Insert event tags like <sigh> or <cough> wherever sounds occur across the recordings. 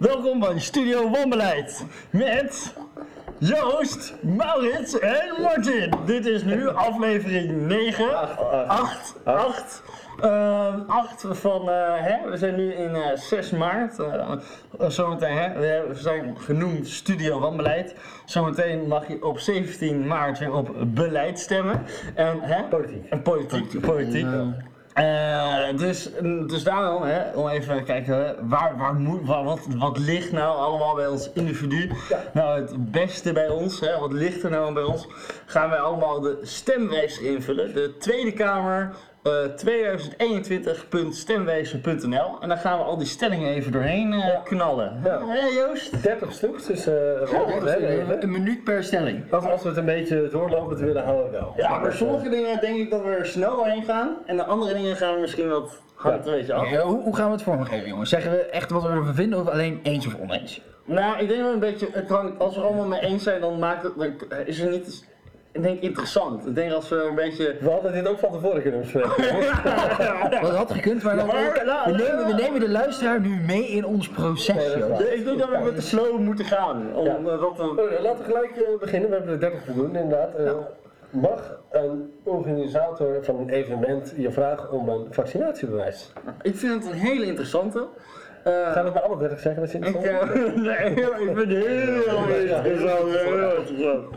Welkom bij Studio Wanbeleid met Joost, Maurits en Martin. Dit is nu aflevering 9, 8, 8. 8 van, eh, hè, we zijn nu in eh, 6 maart. Eh, zometeen, hè, we zijn genoemd Studio Wanbeleid. Zometeen mag je op 17 maart weer op beleid stemmen. En, hè, Politiek. en politiek. politiek. Eh, dus, dus daarom, hè, om even te kijken, waar, waar moet, waar, wat, wat ligt nou allemaal bij ons individu? Nou, het beste bij ons, hè, wat ligt er nou bij ons? Gaan wij allemaal de stemwijzer invullen. De Tweede Kamer eh 2021.stemwijzer.nl En dan gaan we al die stellingen even doorheen eh, knallen. Ja. Hè, Joost? 30 stuks, dus eh we hebben even. Een minuut per stelling. Als, als we het een beetje doorlopen te willen houden wel. Ja, maar sommige dingen denk ik dat we er snel doorheen gaan. En de andere dingen gaan we misschien wat hard, weet je af. Ja, hoe, hoe gaan we het vormgeven, jongens? Zeggen we echt wat we ervan vinden of alleen eens of oneens? Nou, ik denk dat we een beetje, het hangt, als we het allemaal mee eens zijn, dan, maakt het, dan is het niet, ik denk interessant. Ik denk als we een beetje... We hadden dit ook van tevoren kunnen bespreken. <laughs> <laughs> Dat had gekund, maar dan, Maar, we, nemen, we nemen de luisteraar nu mee in ons proces, joh. Ik denk dat we met de slow moeten gaan. Om, Ja. eh, we- Oh, Laten we gelijk eh, beginnen, we hebben er 30 te doen inderdaad. Eh, Mag een organisator van een evenement je vragen om een vaccinatiebewijs? ik vind het een hele interessante. Eh, Gaan we bij alle 30 zeggen dat je ik, interessant eh, <laughs> nee, ik vind het heel. <laughs>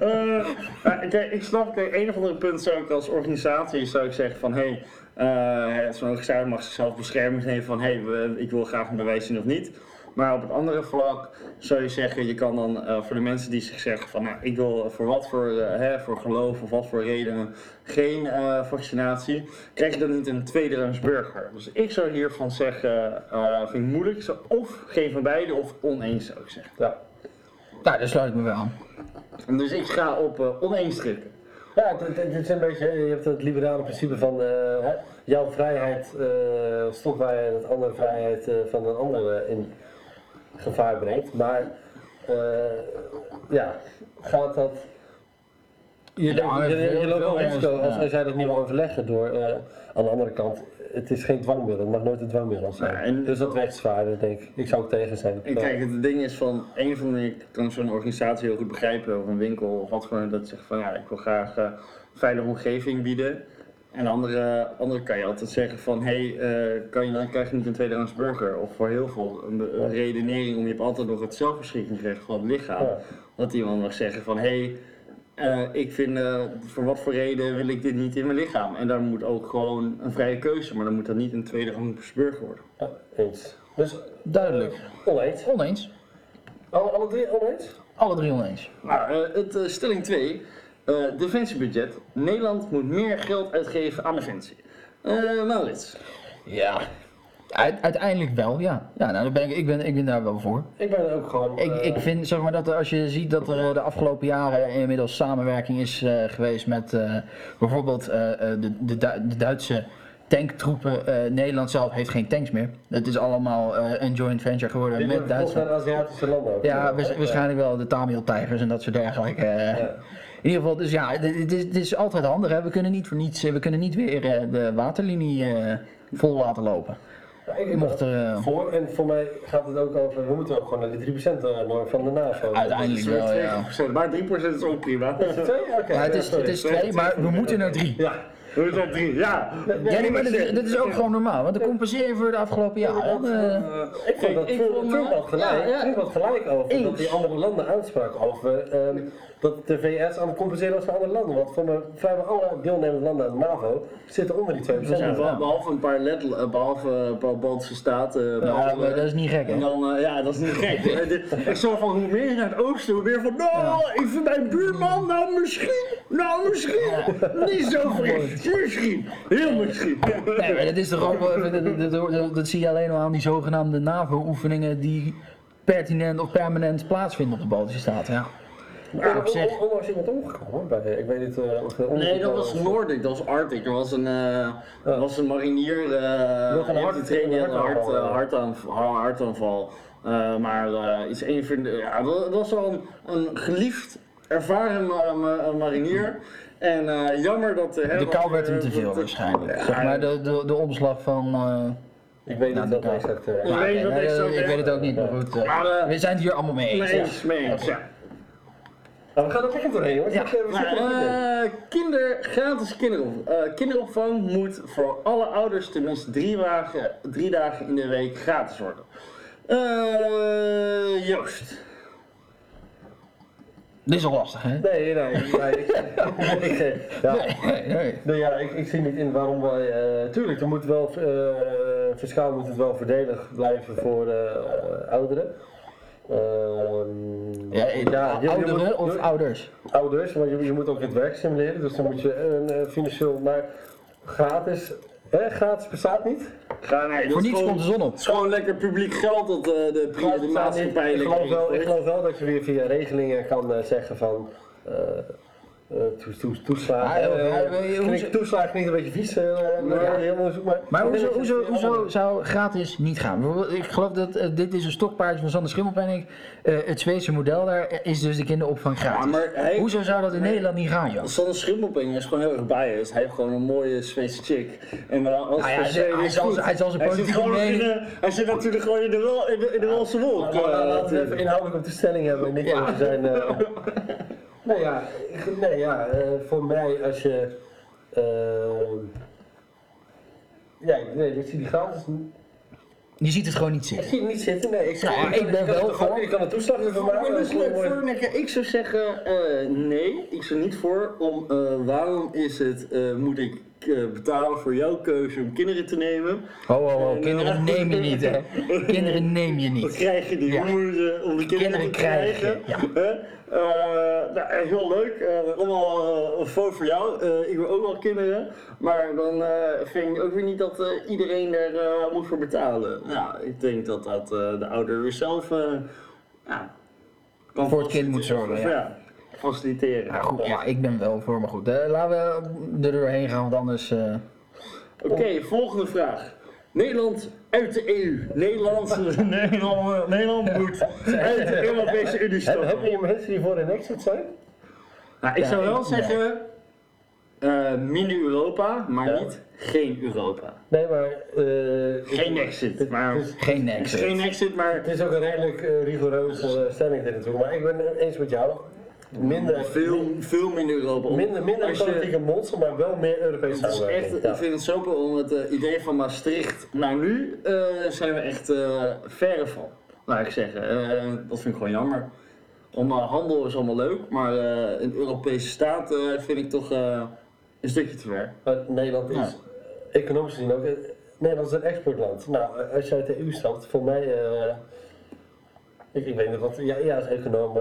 Eh, maar kijk, ik snap, kijk, een of andere punt zou ik als organisatie zou ik zeggen van hé, hey, zo'n organisatie mag zichzelf beschermen nemen van hé, hey, ik wil graag een bewijs zien of niet. Maar op het andere vlak zou je zeggen, je kan dan eh, voor de mensen die zich zeggen van nou, ik wil voor wat voor, eh, hè, voor geloof of wat voor reden geen eh, vaccinatie, krijg je dan niet een tweederangs burger. Dus ik zou hiervan zeggen, vind ik moeilijk, zou of geen van beide of oneens zou ik zeggen. Ja. Nou, daar sluit ik me wel aan. Dus ik ga op oneens drukken. Ja, het, het- het is een beetje, je hebt het liberale principe van jouw vrijheid stopt bij dat andere vrijheid van een ander eh, in gevaar brengt. Maar eh, ja, gaat dat. Je, Ja, je, loopt wel risico als, ja. als jij dat niet wil overleggen door. eh, aan de andere kant, het is geen dwangmiddel, het mag nooit een dwangmiddel zijn. Ja, en- dus dat weegt zwaarder, denk ik. Ik zou ook tegen zijn. En kijk, het ding is van, een van de ik kan zo'n organisatie heel goed begrijpen, of een winkel of wat voor, dat zegt van ja, ik wil graag een veilige omgeving bieden. En de andere, andere kan je altijd zeggen van, hé, hey, eh, kan je dan krijg je niet een tweederangs burger. Of voor heel veel een, een redenering om, je hebt altijd nog het zelfbeschikkingsrecht van het lichaam. Ja. Dat iemand mag zeggen van, hé, hey, eh, ik vind, eh, voor wat voor reden wil ik dit niet in mijn lichaam. En daar moet ook gewoon een vrije keuze, maar dan moet dat niet een tweederangs burger worden. Ja, eens. Dus Duidelijk. oneens. Oneens. Alle, alle drie oneens? Alle drie oneens. Nou, het stelling 2. Defensiebudget. Nederland moet meer geld uitgeven aan defensie. Eh Maurits. Ja. Uite- uiteindelijk wel, ja. Ja, nou, dan ben ik, ik, ben, ik ben daar wel voor. Ik ben er ook gewoon. Ik, eh, ik vind zeg maar, dat er- als je ziet dat er de afgelopen jaren inmiddels samenwerking is geweest met bijvoorbeeld de, de, de Duitse tanktroepen. Nederland zelf heeft geen tanks meer. Het is allemaal een joint venture geworden met Duitsland. Aziatische landen ook. Ja, waars- waarschijnlijk wel de Tamil-tijgers en dat soort dergelijke. Ja. In ieder geval, dus ja, het is, het is altijd handig. Hè. We kunnen niet voor niets, we kunnen niet weer eh, de waterlinie eh, vol laten lopen. Ja, ik Mocht er, eh, voor en voor mij gaat het ook over. We moeten ook gewoon naar die 3% norm van de NAVO. Uiteindelijk wel, ja. 2%, maar 3% is ook prima. <laughs> Is het? Oké, Ja, het is, het is twee, maar we moeten naar drie. Ja, Moeten op 3, ja. Ja, nee, maar dit, dit is ook gewoon normaal, want dan compenseer je voor de afgelopen jaren. Eh, ik vond dat ik vond, Trump eh, had gelijk. ja, ja. Trump had gelijk over dat die andere landen uitsprak over ehm, dat de VS aan het compenseren was voor andere landen. Want voor vrijwel alle deelnemende landen aan de NAVO zitten onder die 2%. Ja, beh- behalve een paar let, eh, behalve een paar Baltische staten. ja, behalve- maar dat is niet gek, En hè? dan, eh, ja, dat is niet gek. <laughs> Eh, dit- Ik zo van hoe meer je naar het oosten, hoe meer van, nou, ik vind mijn buurman, nou misschien, nou misschien, niet zo vreemd, misschien, heel misschien. Nee, maar dat is toch ook wel, dat, dat, dat- dat- dat zie je alleen al aan die zogenaamde NAVO-oefeningen die pertinent of permanent plaatsvinden op de Baltische Staten. Ja. Maar op zich. on- onlangs iemand omgekomen. Bij, ik weet niet eh, of Nee, dat was. Noordic, dat was Arctic. Er was een, eh, er was een marinier, eh Nog een hart- een hart, hartaanval, maar eh, iets een van de, ja, dat, dat was wel een, een geliefd, ervaren ma- ma- marinier. En eh, jammer dat... eh, De dat, kou werd hem eh, te veel dat- waarschijnlijk. Zeg maar de, de, de omslag van. eh, Ik weet Nou, niet wat dat- exact... eh, Ja. Maar, weet wat eh, ik ik weet het ook niet, maar goed. Maar, we zijn het hier allemaal mee eens. Mee eens, mee eens, ja. Nou, we gaan er lekker doorheen hoor. Ja. Ik, Maar, kinder, gratis kinderopvang. kinderopvang moet voor alle ouders tenminste drie dagen, drie dagen in de week gratis worden. Eh, Joost. Dit is al lastig, hè? Nee, nee, nee. ik, <laughs> ja. Nee, nee. Nee, ja, ik, ik zie niet in waarom wij. eh tuurlijk, er moet wel, eh, fiscaal moet het wel voordelig blijven voor eh, ouderen. Ehm, Ja, je- je ouderen moet- of ouders? ouders, want je, je moet ook het werk stimuleren, dus dan moet je een financieel, maar gratis, hè, gratis bestaat niet. Ga, nee, dat Voor is niets gewoon- komt de zon op. Het is gewoon lekker publiek geld dat eh, de, pri- de maatschappij ik, lekker geloof wel, ik ingooit. geloof wel dat je weer via regelingen kan eh, zeggen van. eh toeslagen. Toeslagen klinkt een beetje vies. eh, maar hoezo, zou gratis niet gaan? Ik geloof dat eh, dit is een stokpaardje van Sander Schimmelpenning. Eh het Zweedse model daar is dus de kinderopvang gratis. Hoezo zou dat in Nederland niet gaan, joh? Sander Schimmelping is gewoon heel erg biased. Hij heeft gewoon een mooie Zweedse chick. En als Nou ja, hij- is zal- goed. hij zit politieke mening- Hij natuurlijk gewoon in de, in de, in de Walse wolk. Laten we even inhoudelijk op de stelling hebben en niet over zijn. <laughs> nee, ja, ik- nee, ja eh, voor mij als je. eh, ja, nee, ik zie die gratis. niet- Je ziet het gewoon niet Ik zitten. zie het niet zitten. Nee, ik, Nou, ik, ik ben wel gewoon- voor. Je kan toeslag ervan Maar maken. dus, nee, ik zou zeggen, eh, nee, ik zou niet voor. Om, eh, waarom is het, eh, moet ik betalen voor jouw keuze om kinderen te nemen? Ho, ho. En, Kinderen eh, <laughs> neem je niet, hè? Kinderen neem je niet. krijg je die Ja. moeite om de kinderen, Kinderen te krijgen, krijgen? ja. Eh, nou, heel leuk, eh, allemaal eh, een foto voor jou. Eh, ik wil ook wel kinderen, maar dan eh, vind ik ook weer niet dat eh, iedereen er eh, moet voor betalen. Nou, ik denk dat dat eh, de ouder zelf eh, ja, Voor het kind moet zorgen, ja. Faciliteren. Nou goed, ja, ik ben wel voor, maar goed. eh, laten we er doorheen gaan, want anders... eh, Oké, volgende vraag. Nederland uit de EU. <laughs> Nederland, Nederland, Nederland moet <laughs> uit de Europese Unie Heb, stappen. heb je mensen die voor een exit zijn? Nou, ik Ja, zou wel ik- zeggen, eh, minder Europa, maar Ja. niet geen Europa. Nee, maar. eh, Geen exit, het- maar- geen is geen exit, maar het is ook een redelijk eh, rigoureuze eh, stelling dit natuurlijk. Maar ik ben het eens met jou. Minder. veel, veel minder Europa. Minder, minder je- politieke monster, maar wel meer Europese Het is echt, ik vind het zo cool om het eh, idee van Maastricht naar nu eh, zijn we echt eh verre van. Laat ik zeggen. Dat vind ik gewoon jammer. Om, handel is allemaal leuk, maar een Europese staat vind ik toch een stukje te ver. Maar Nederland is economisch gezien ook. Nederland is een exportland. Nou, als je uit de EU stapt, voor mij. ik, ik weet niet wat. Ja, ja als econoom.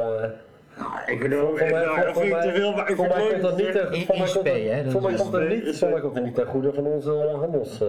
Nou, ik bedoel, Voor mij- nou, voor- te veel, maar ik voor mij komt dat niet ten- voor mij komt dat- voor mij is- komt dat is- niet- voor mij komt dat niet ten goede van onze handels. eh,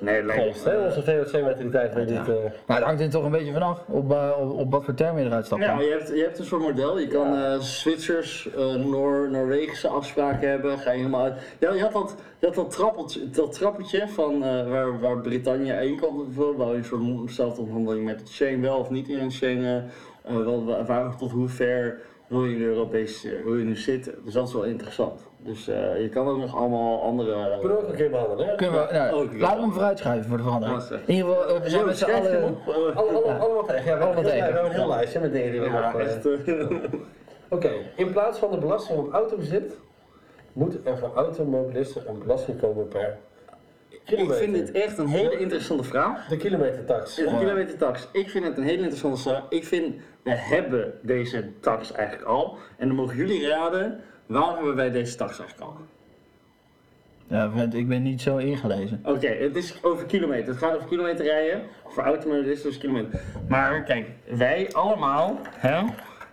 Nee, lijkt hè? Onze VOC-mentaliteit weet eh, Maar het hangt er toch een beetje vanaf op, eh, op, op wat voor termen je eruit stapt. Ja, dan. je hebt, je hebt een soort model. Je kan eh Zwitsers, eh, Noor, Noorwegische afspraken hebben. Ga je helemaal uit. Ja, je had dat, je had dat, trappeltje, dat trappetje van eh, waar, waar Brittannië heen kwam. bijvoorbeeld, Waar je een soort zelfde onderhandeling met het Schengen wel of niet in een Schengen. Eh, wel, waar, waar- tot hoe ver wil je in de Europese wil je nu zitten. Dus dat is wel interessant. Dus eh, je kan ook nog allemaal andere. We kunnen ook een keer behandelen, hè? Kunnen we, nou, Ook, ja. laten we hem vooruitschuiven voor de verandering. In ieder geval, eh, we zijn met z'n allen... Allemaal tegen. Ja, we, Allemaal ja, tegen. we hebben een heel lijstje met dingen die we Ja, eh, echt. <laughs> Oké, in plaats van de belasting op autobezit, moet er voor automobilisten een belasting komen per ik vind dit echt een hele interessante vraag. De kilometertax. De kilometertax. Ik vind het een hele interessante zaak. Ik vind, we hebben deze tax eigenlijk al. En dan mogen jullie raden, waarom hebben wij deze tax eigenlijk al? Ja, ik ben niet zo ingelezen. Oké, het is over kilometer. Het gaat over kilometer rijden. Voor automobilisten is kilometer. Maar kijk, wij allemaal, hè,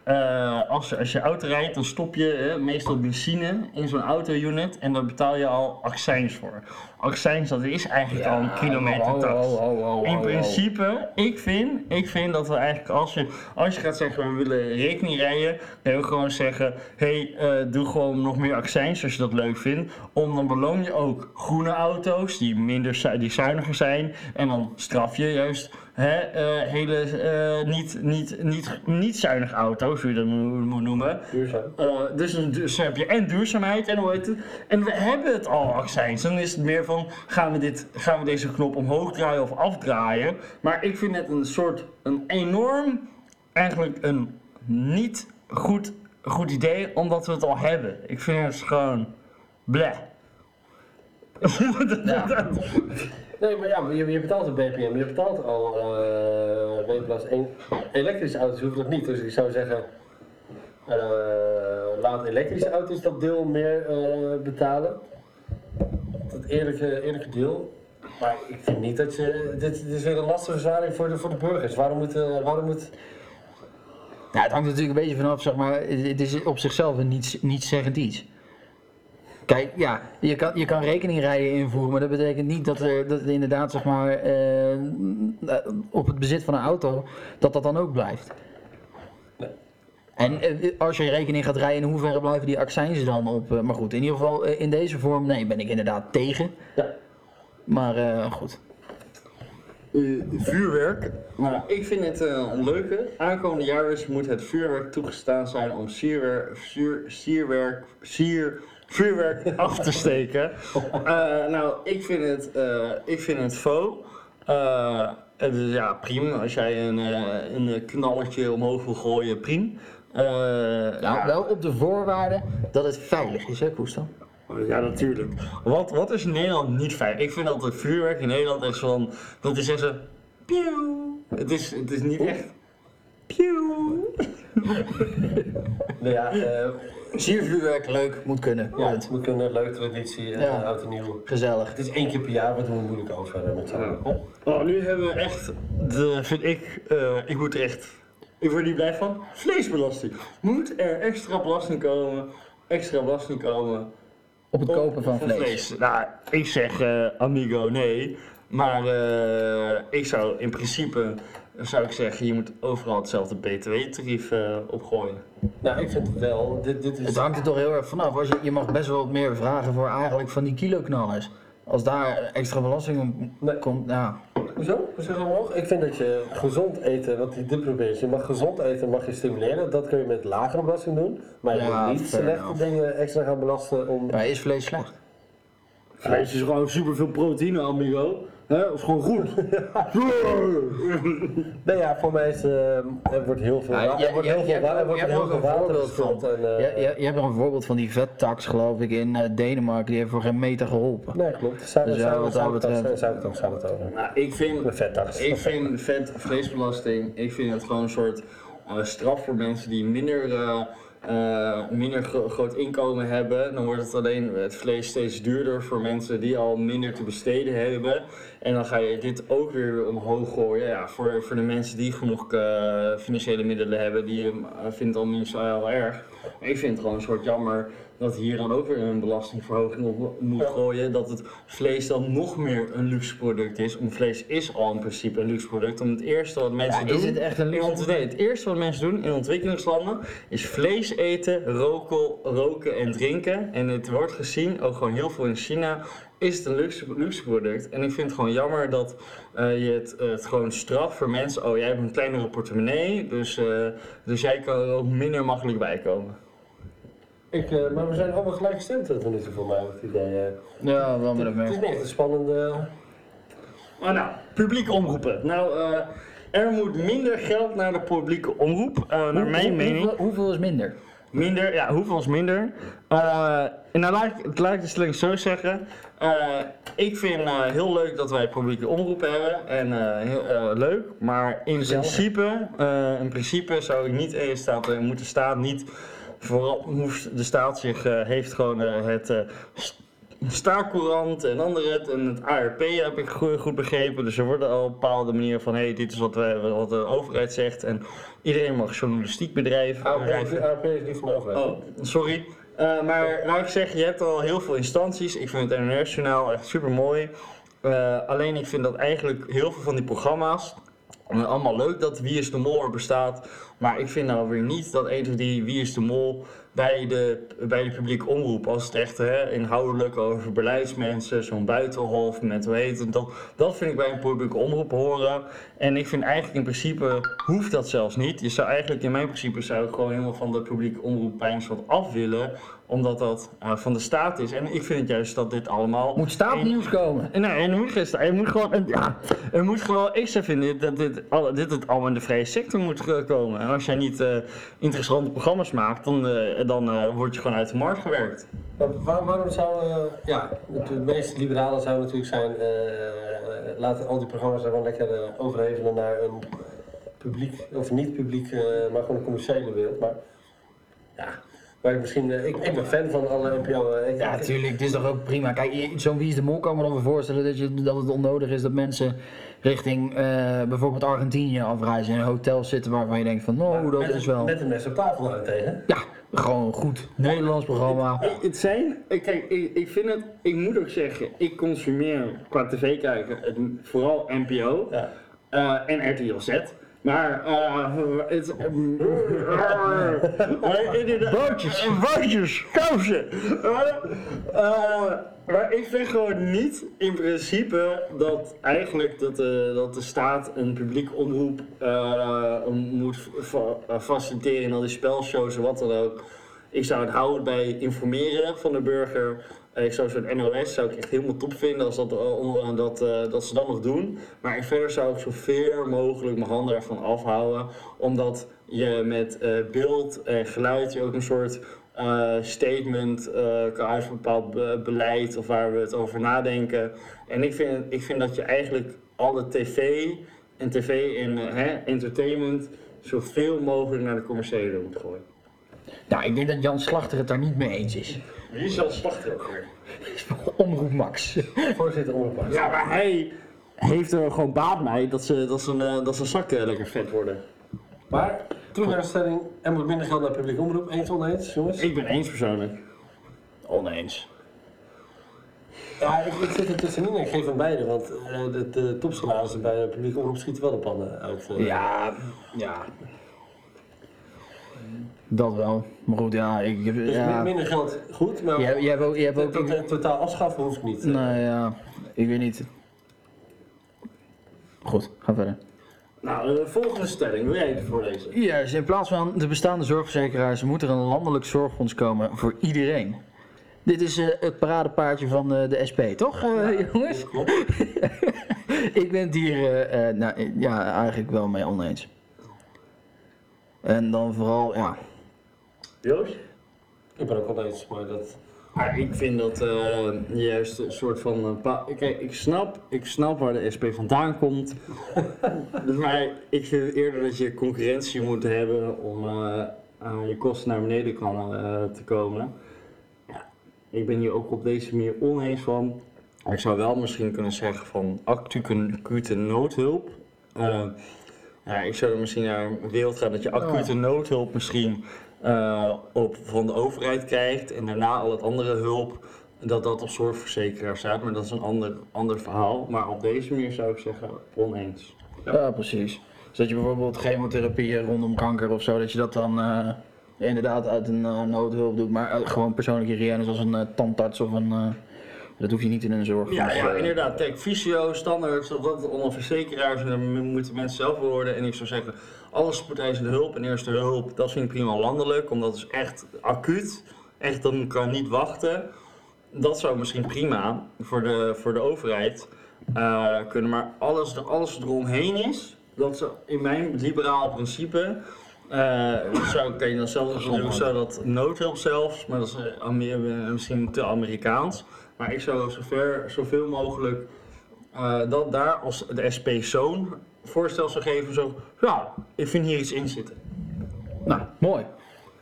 eh, als, je, als je auto rijdt, dan stop je meestal benzine in zo'n auto-unit en daar betaal je al accijns voor. Accijns, dat is eigenlijk al een kilometertax. Ho, In principe, ik vind, ik vind dat we eigenlijk als je, als je gaat zeggen we willen rekening rijden, dan je ook gewoon zeggen, hé, hey, eh, doe gewoon nog meer accijns als je dat leuk vindt. Om dan beloon je ook groene auto's die minder die zuiniger zijn en dan straf je juist hè, eh, hele eh, niet, niet, niet, niet zuinige auto's, hoe je dat moet noemen. Duurzaam. Eh, dus, een- dus heb je en duurzaamheid en hoe heet het. En we hebben het al accijns. Dan is het meer van gaan we, dit, gaan we deze knop omhoog draaien of afdraaien. Maar ik vind het een soort een enorm, eigenlijk een niet goed, goed idee omdat we het al hebben. Ik vind het gewoon bleh. <laughs> Nee, maar ja, je, betaalt een BPM, je betaalt al eh Wegenplaats 1. Elektrische auto's hoeven dat niet, dus ik zou zeggen, eh, laat elektrische auto's dat deel meer eh, betalen. Dat eerlijke, deel. Maar ik vind niet dat je, dit, dit is weer een lastenverzwaring voor de, voor de burgers. Waarom moet, eh, waarom moet Ja, het hangt natuurlijk een beetje vanaf, zeg maar, het is op zichzelf een niets, niets zeggend iets. Kijk, ja, je kan, je kan rekeningrijen invoeren, maar dat betekent niet dat er, dat er inderdaad, zeg maar, eh, op het bezit van een auto, dat dat dan ook blijft. En eh, als je rekening gaat rijden, in hoeverre blijven die accijnzen dan op? eh, maar goed, in ieder geval eh, in deze vorm, nee, ben ik inderdaad tegen. Ja. Maar eh, goed. Eh, vuurwerk. Nou, ik vind het eh, een leuke. Aankomende jaar moet het vuurwerk toegestaan zijn om sierwerk, sier, sierwerk, sier, vuurwerk <laughs> af te steken. Eh, nou, ik vind het, eh, ik vind het faux. Eh, het is ja, prima. Als jij een, een knalletje omhoog wil gooien, prima. Nou, ja. wel op de voorwaarde dat het veilig is, hè, Koestan? Ja, natuurlijk. Wat, wat is in Nederland niet fijn? Ik vind dat het vuurwerk in Nederland is van. Dat is echt zo. Pieuw. Het is, het is niet echt. Pieuw. <laughs> Nou ja, eh Siervuurwerk, leuk, moet kunnen. ja, het moet kunnen, leuke traditie, eh Ja. oud en nieuw. Gezellig. Het is één keer per jaar, wat doen we moeilijk over met z'n allen. hè? Oh, nu hebben we echt. De, vind ik. eh, ik moet er echt. Ik word er niet blij van. Vleesbelasting. Moet er extra belasting komen? Extra belasting komen. Op het op- kopen van vlees. Nou, ik zeg eh, amigo nee. Maar eh, ik zou in principe. Zou ik zeggen, je moet overal hetzelfde btw-tarief eh, opgooien. Nou, ik vind het wel, dit, dit is... Het hangt er toch heel erg vanaf. Als je, je mag best wel wat meer vragen voor eigenlijk van die kiloknallers. Als daar extra belasting op Nee. komt, ja. Hoezo? Hoezo dan nog? Ik vind dat je gezond eten, wat die dit probeert, je mag gezond eten, mag je stimuleren. Dat kun je met lagere belasting doen. Maar je Ja, moet niet slechte enough. dingen extra gaan belasten om... Maar is vlees slecht? Vlees is gewoon superveel proteïne, amigo. Hè, dat is gewoon goed. <laughs> <laughs> Nee ja, voor mij is, eh, er wordt heel veel, Ja, wa- je- er wordt je- heel je veel, wa- hebt- er je heel ook veel een water voorbeeld van. En, eh, Je, je, je hebt er een voorbeeld van die vettax, geloof ik, in eh, Denemarken. Die heeft voor geen meter geholpen. Nee, klopt. Zou, Dus ja, wat dat zou, betreft- het over. Nou, ik vind, vettax. ik vind vet vleesbelasting, ik vind het gewoon een soort straf voor mensen die minder, eh, eh, minder gro- groot inkomen hebben. Dan wordt het alleen het vlees steeds duurder voor mensen die al minder te besteden hebben. En dan ga je dit ook weer omhoog gooien. Ja, voor, voor de mensen die genoeg eh, financiële middelen hebben, die uh, vindt het al niet zo heel erg. Ik vind het gewoon een soort jammer dat hier dan ook weer een belastingverhoging op moet gooien. Dat het vlees dan nog meer een luxe product is. Om vlees is al in principe een luxe product. Om het eerste wat mensen Ja, doen. is het echt een luxe nee, het eerste wat mensen doen in ontwikkelingslanden is vlees eten, roken, roken en drinken. En het wordt gezien, ook gewoon heel veel in China, is het een luxe, luxe product. En ik vind het gewoon jammer dat eh, je het, het gewoon straft voor mensen. Oh, jij hebt een kleinere portemonnee, dus, eh, dus jij kan er ook minder makkelijk bij komen. Ik, eh, maar we zijn allemaal gelijk gestemd tot nu toe voor mij, het idee. eh. Ja, wel met het een is niet echt een spannende... Maar nou, publieke omroepen. Nou, eh, er moet minder geld naar de publieke omroep, naar Hoe- mijn hoe- mening. Hoeveel, hoeveel is minder? Minder, ja, hoeveel is minder? Eh, en nou laat ik, laat ik de stelling zo zeggen. Eh, ik vind eh, heel leuk dat wij publieke omroepen hebben. En eh, heel leuk. Maar in principe, eh, in principe zou ik niet in staat moeten staan. Niet, vooral hoeft de staat zich eh, heeft gewoon eh, het Staarcourant en andere het en het ARP heb ik goed, begrepen. Dus er worden al bepaalde manier van, hé, hey, dit is wat, wij, wat de overheid zegt. En iedereen mag journalistiek bedrijven. ARP, ARP is niet van de overheid. Oh, sorry. Eh, maar laat ik zeggen, je hebt al heel veel instanties. Ik vind het NRS-journaal echt super mooi. alleen ik vind dat eigenlijk heel veel van die programma's allemaal leuk dat Wie is de Mol er bestaat. Maar ik vind nou weer niet dat een van die Wie is de Mol bij de, bij de publieke omroep, als het echt hè, inhoudelijk over beleidsmensen, zo'n buitenhof met hoe dat, dat vind ik bij een publieke omroep horen. En ik vind eigenlijk in principe hoeft dat zelfs niet. Je zou eigenlijk in mijn principe zou ik gewoon helemaal van de publieke omroep bij een soort af willen, omdat dat eh, van de staat is. En ik vind juist dat dit allemaal Moet staatnieuws komen. Nee, en er moet, geen- er moet gewoon, een- ja, er moet gewoon, ik zou vinden dat dit, al- dit het allemaal in de vrije sector moet komen. En als jij niet eh, interessante programma's maakt, dan, eh, dan eh, word je gewoon uit de markt gewerkt. Maar waar- waarom zou, eh, ja, het het meest liberale zou natuurlijk zijn, laten al die programma's er gewoon lekker overhevelen naar een publiek, of niet publiek, maar gewoon een commerciële wereld. Maar ja, waar ik misschien, eh, ik, ik ben fan van alle NPO. eh, ik- Ja, ik- natuurlijk, het is toch ook prima. Kijk, zo'n Wie is de Mol kan me dan wel voorstellen dat, je, dat het onnodig is dat mensen richting eh, bijvoorbeeld Argentinië afreizen en in hotels zitten waarvan je denkt van, nou, dat met, is wel... Met een mes op tafel daarentegen. Ja, gewoon een goed Nederlands programma. Eh, Het zijn, kijk, ik, ik vind het, ik moet ook zeggen, ik consumeer qua tv kijken het, vooral NPO Ja. eh, en RTL Z. Maar, eh, het, inderdaad- Bootjes. Bootjes, kousen. Maar, eh, ik vind gewoon niet in principe dat eigenlijk dat de, dat de staat een publiek omroep eh, moet fa- eh, faciliteren in al die spelshows en wat dan ook. Ik zou het houden bij informeren van de burger. Zou zo'n NOS zou ik echt helemaal top vinden als dat, on- dat, eh, dat ze dat nog doen. Maar verder zou ik zoveel mogelijk mijn handen ervan afhouden. Omdat je met eh, beeld en geluid je ook een soort statement kan uit een bepaald be- beleid of waar we het over nadenken. En ik vind, ik vind dat je eigenlijk alle tv en tv en hè, entertainment zoveel mogelijk naar de commerciële moet gooien. Nou, ik denk dat Jan Slachter het daar niet mee eens is. Jan Slachter? <laughs> Omroep Max. Voorzitter omroep. Ja, maar hij heeft er gewoon baat bij dat, ze, dat, zijn, eh, dat zijn zakken lekker vet worden. Maar, terug naar de stelling, er moet minder geld naar publiek omroep. Eens oneens, jongens? Ik ben eens persoonlijk. Oneens. Ja, ik, ik zit er tussenin en ik geef aan beide, want eh, de, de topsalarissen bij de publieke omroep schieten wel de pannen uit. eh. Ja, ja. Dat wel. Maar goed, ja, ik heb... Dus Ja. minder geld, goed, maar Je, je hebt ook... Je hebt ook tot, tot, totaal afschaffen hoeft niet. eh. nou ja, ik weet niet. Goed, ga verder. Nou, de volgende stelling, wil jij het voorlezen? Ja, dus in plaats van de bestaande zorgverzekeraars moet er een landelijk zorgfonds komen voor iedereen. Dit is eh, het paradepaardje van eh, de SP, toch, eh, jongens? Klopt. <laughs> ik ben het hier eh, eh, nou, eh, ja, eigenlijk wel mee oneens. En dan vooral, ja, Joost? Ik ben ook oneens, maar dat... Maar ik vind dat eh, juist een soort van. eh, pa- Kijk, ik snap, ik snap waar de SP vandaan komt. dus <laughs> maar ik vind eerder dat je concurrentie moet hebben om eh, aan je kosten naar beneden kan te komen. Ja, ik ben hier ook op deze manier oneens van. Maar Ik zou wel misschien kunnen zeggen van acute, acute noodhulp. Ja, ik zou er misschien naar een wereld gaan dat je acute noodhulp misschien eh, op, van de overheid krijgt en daarna al het andere hulp, dat dat op zorgverzekeraar staat. Maar dat is een ander, ander verhaal. Maar op deze manier zou ik zeggen oneens. ja. precies. Dus dat je bijvoorbeeld chemotherapie rondom kanker of zo, dat je dat dan eh, inderdaad uit een eh, noodhulp doet. Maar gewoon persoonlijke hygiëne zoals een tandarts of een... dat hoef je niet in een zorgfonds. Ja, ja, eh, inderdaad. Kijk, fysio, standaard, dat onder verzekeraars en dan moeten mensen zelf worden. En ik zou zeggen, alle spoedeisende hulp en eerste hulp, dat vind ik prima landelijk, omdat het is echt acuut. Echt, dan kan niet wachten. Dat zou misschien prima voor de, voor de overheid eh, kunnen, maar alles, alles eromheen is, dat zou in mijn liberaal principe, eh, zou, kan je dan zelfs doen, zou dat noodhulp zelfs, maar dat is Amer- misschien te Amerikaans. Maar ik zou zover, zoveel mogelijk eh, dat daar als de SP zo'n voorstel zou geven, zo, ja, ik vind hier iets in zitten. Nou, mooi.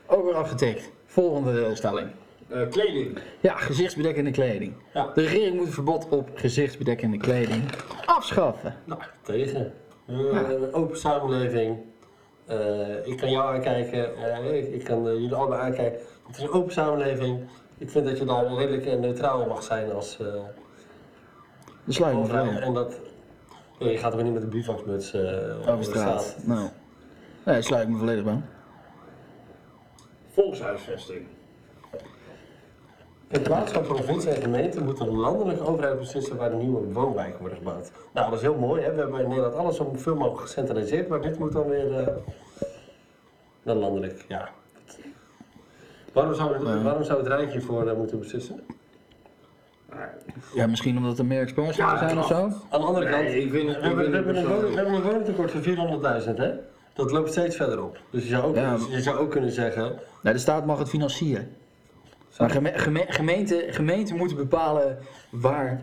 Ook weer afgetikt. Volgende stelling. Eh, kleding. Ja, gezichtsbedekkende kleding. Ja. De regering moet het verbod op gezichtsbedekkende kleding afschaffen. Nou, tegen. Eh, Een open samenleving. Eh, ik kan jou aankijken, eh, ik, ik kan eh, jullie allemaal aankijken. Het is een open samenleving. Ik vind dat je daar redelijk eh, neutraal mag zijn als... eh, De sluit me. En dat, Nee, je gaat er niet met een bivakmuts eh Over straat. Nou. Nee, sluit ik me volledig bij. Volkshuisvesting. In plaats van provincie en gemeente moet de landelijke overheid beslissen waar de nieuwe woonwijken worden gebouwd. Nou, dat is heel mooi. Hè? We hebben in Nederland alles zo veel mogelijk gecentraliseerd, maar dit moet dan weer eh naar landelijk. Ja. Waarom zou het, waarom zou het Rijk hiervoor eh, moeten beslissen? Ja, misschien omdat er meer experts Ja, zijn of zo. Aan de andere kant, Nee, ik vind, we ik hebben, vind we, hebben een woning, we persoonlijk- hebben een woningtekort van 400.000, hè? Dat loopt steeds verder op. Dus je zou ook, Ja. je zou ook kunnen zeggen, Nee, de staat mag het financieren. Maar geme geme gemeenten gemeenten moeten bepalen waar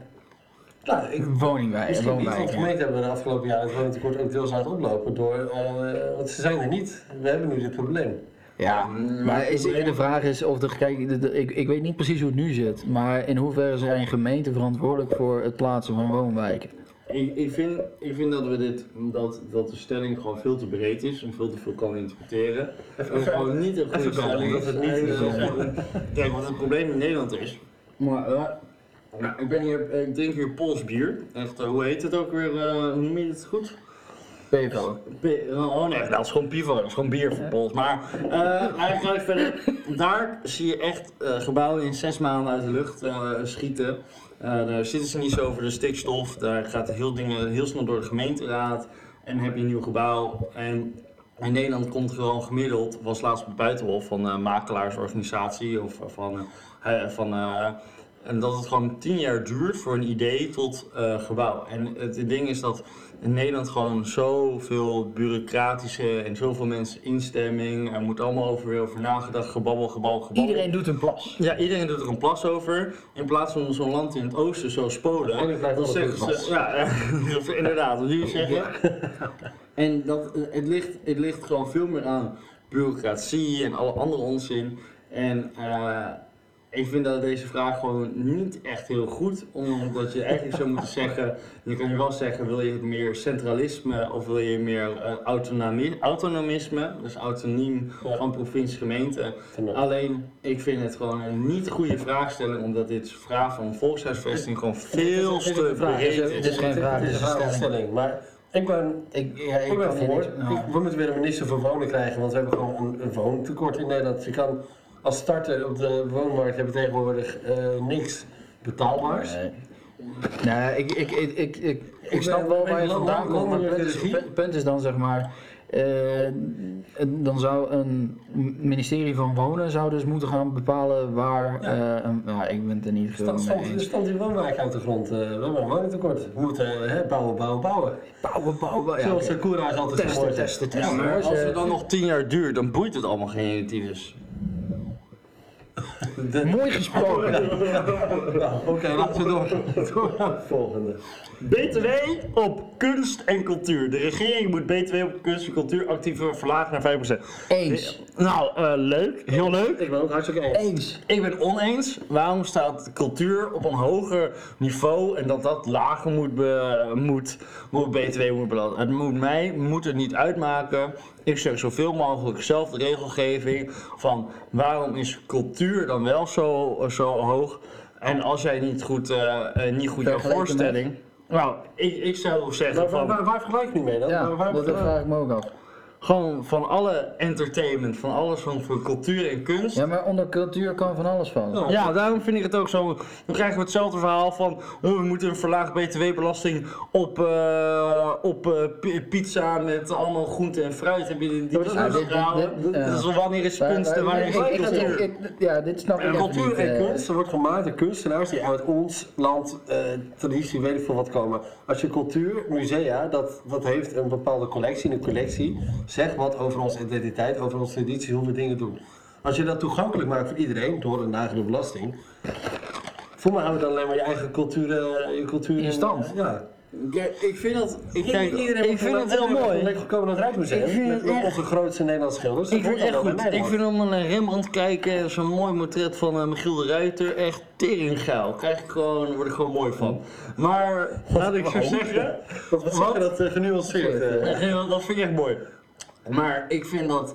nou, ik, woningwij Misschien niet, want woonwijken. de gemeente hebben we de afgelopen jaren het woningtekort ook deels laten oplopen door, eh, want ze zijn er niet. We hebben nu dit probleem. Ja, maar is, de vraag is of de. Kijk, de- de- ik, ik weet niet precies hoe het nu zit, maar in hoeverre zijn gemeenten verantwoordelijk voor het plaatsen van woonwijken? Ik, ik, vind, ik vind dat we dit, dat, dat de stelling gewoon veel te breed is en veel te veel kan interpreteren. En gewoon niet een goede even stelling is. het niet En, is. Kijk, wat het probleem in Nederland is. Maar, eh, nou, ik, ben hier, ik drink hier Pools bier. Echt, eh, hoe heet het ook weer? eh, hoe noem je het goed? P- Oh nee, dat is gewoon pivo, dat is gewoon bier voor Pools. Maar eh eigenlijk verder, daar zie je echt eh, gebouwen in zes maanden uit de lucht eh, schieten. Eh, daar zitten ze niet zo over de stikstof, daar gaat heel dingen heel snel door de gemeenteraad. En heb je een nieuw gebouw. En in Nederland komt er gewoon gemiddeld, was laatst op het buitenhof van een makelaarsorganisatie of van, eh, van eh, en dat het gewoon tien jaar duurt voor een idee tot eh, gebouw. En het ding is dat in Nederland gewoon zoveel bureaucratische en zoveel mensen instemming. Er moet allemaal over weer over nagedacht, gebabbel, gebabbel, gebabbel. Iedereen doet een plas. Ja, iedereen doet er een plas over. In plaats van zo'n land in het oosten zoals Polen. Dan alles zeggen ze, ja, eh, <laughs> inderdaad, wat jullie zeggen. En dat, eh, het, ligt, het ligt gewoon veel meer aan bureaucratie en alle andere onzin. En eh, ik vind dat deze vraag gewoon niet echt heel goed. Omdat je eigenlijk zou moeten zeggen, je kan je wel zeggen, wil je meer centralisme of wil je meer eh, autonomie, autonomisme, dus autonomie Ja. van provincie gemeente. Alleen, ik vind het gewoon een niet goede vraagstelling, omdat dit vraag van volkshuisvesting gewoon veel is te breed Het Het is. is geen vraag, Het is een is vraagstelling. Maar ik ben, Ik, ja, ik, ik ben voor. nou. We moeten weer een minister voor wonen krijgen, want we hebben gewoon een, een woontekort in Nederland. Je kan als starter op de woonmarkt hebben tegenwoordig eh, niks betaalbaars. Nee. Nee, ik, ik, ik, ik, ik, ik snap wel waar je vandaan komt, maar het punt is, dan zeg maar, eh, dan zou een ministerie van Wonen zou dus moeten gaan bepalen waar, Ja. eh, een- ja, ik ben het er niet Er gewoon stond, mee er eens. stond die woonwijk uit de grond. eh, we hebben een woningtekort. We moeten hè, bouwen, bouwen, bouwen. Bouwen, bouwen, ja, Zoals de Koera's altijd Testen, testen, Ja, testen. maar Als het dan nog tien jaar duurt, dan boeit het allemaal geen tieners. De- Mooi gesproken. Nou, <laughs> Oké, laten we door, door naar het volgende. BTW op kunst en cultuur. De regering moet BTW op kunst en cultuur actief verlagen naar 5%. Eens. Nou, eh, leuk. Heel leuk. Ik ben het hartstikke eens. Eens. Ik ben oneens. Waarom staat cultuur op een hoger niveau en dat dat lager moet, be, moet, moet BTW moet belasten? Het moet mij moet het niet uitmaken. Ik zeg zoveel mogelijk zelf de regelgeving van waarom is cultuur dan wel zo, zo hoog? En als jij niet goed, eh, eh, niet goed jouw voorstelling. Nou, ik, ik zou zeggen Maar van. waar, waar, waar vergelijk je nu mee dan? Ja, Waar- waar- dat dat vraag ik me ook af. Gewoon van alle entertainment, van alles van voor cultuur en kunst. Ja, maar onder cultuur kan van alles van. Ja. Ja, daarom vind ik het ook zo. Dan krijgen we hetzelfde verhaal van oh, we moeten een verlaagd btw-belasting op, eh, op eh, pi- pizza met allemaal groente en fruit. Heb je die, maar dat is- dit- dit- wanneer is kunst en wanneer is cultuur? ik- ik- Ja, dit snap ik cultuur niet, en eh. kunst er wordt gemaakt door kunstenaars die uit ons land, traditie, weet ik veel wat komen. Als je cultuur, musea, dat, dat heeft een bepaalde collectie, een collectie, zegt wat over onze identiteit, over onze traditie, hoe we dingen doen. Als je dat toegankelijk maakt voor iedereen, door een lagere belasting, voor mij hou je dan alleen maar je eigen cultuur, eh, je cultuur In stand. Ja. Ja, ik vind dat, ik, kijk, Iedereen ik vind het heel mooi. Lekker gekomen naar het Rijksmuseum, Ik vind met, echt- onze grootste Nederlandse schilders. Ik vind het echt Dat goed. Ik vind om naar Rembrandt kijken en zo'n mooi portret van eh, Michiel de Ruiter echt teringgeil. Krijg ik gewoon, word ik gewoon mooi van. Maar laat ik zo zeggen, Dat wat zeg dat eh, genuanceerd. eh. Dat vind ik echt mooi. Maar ik vind dat.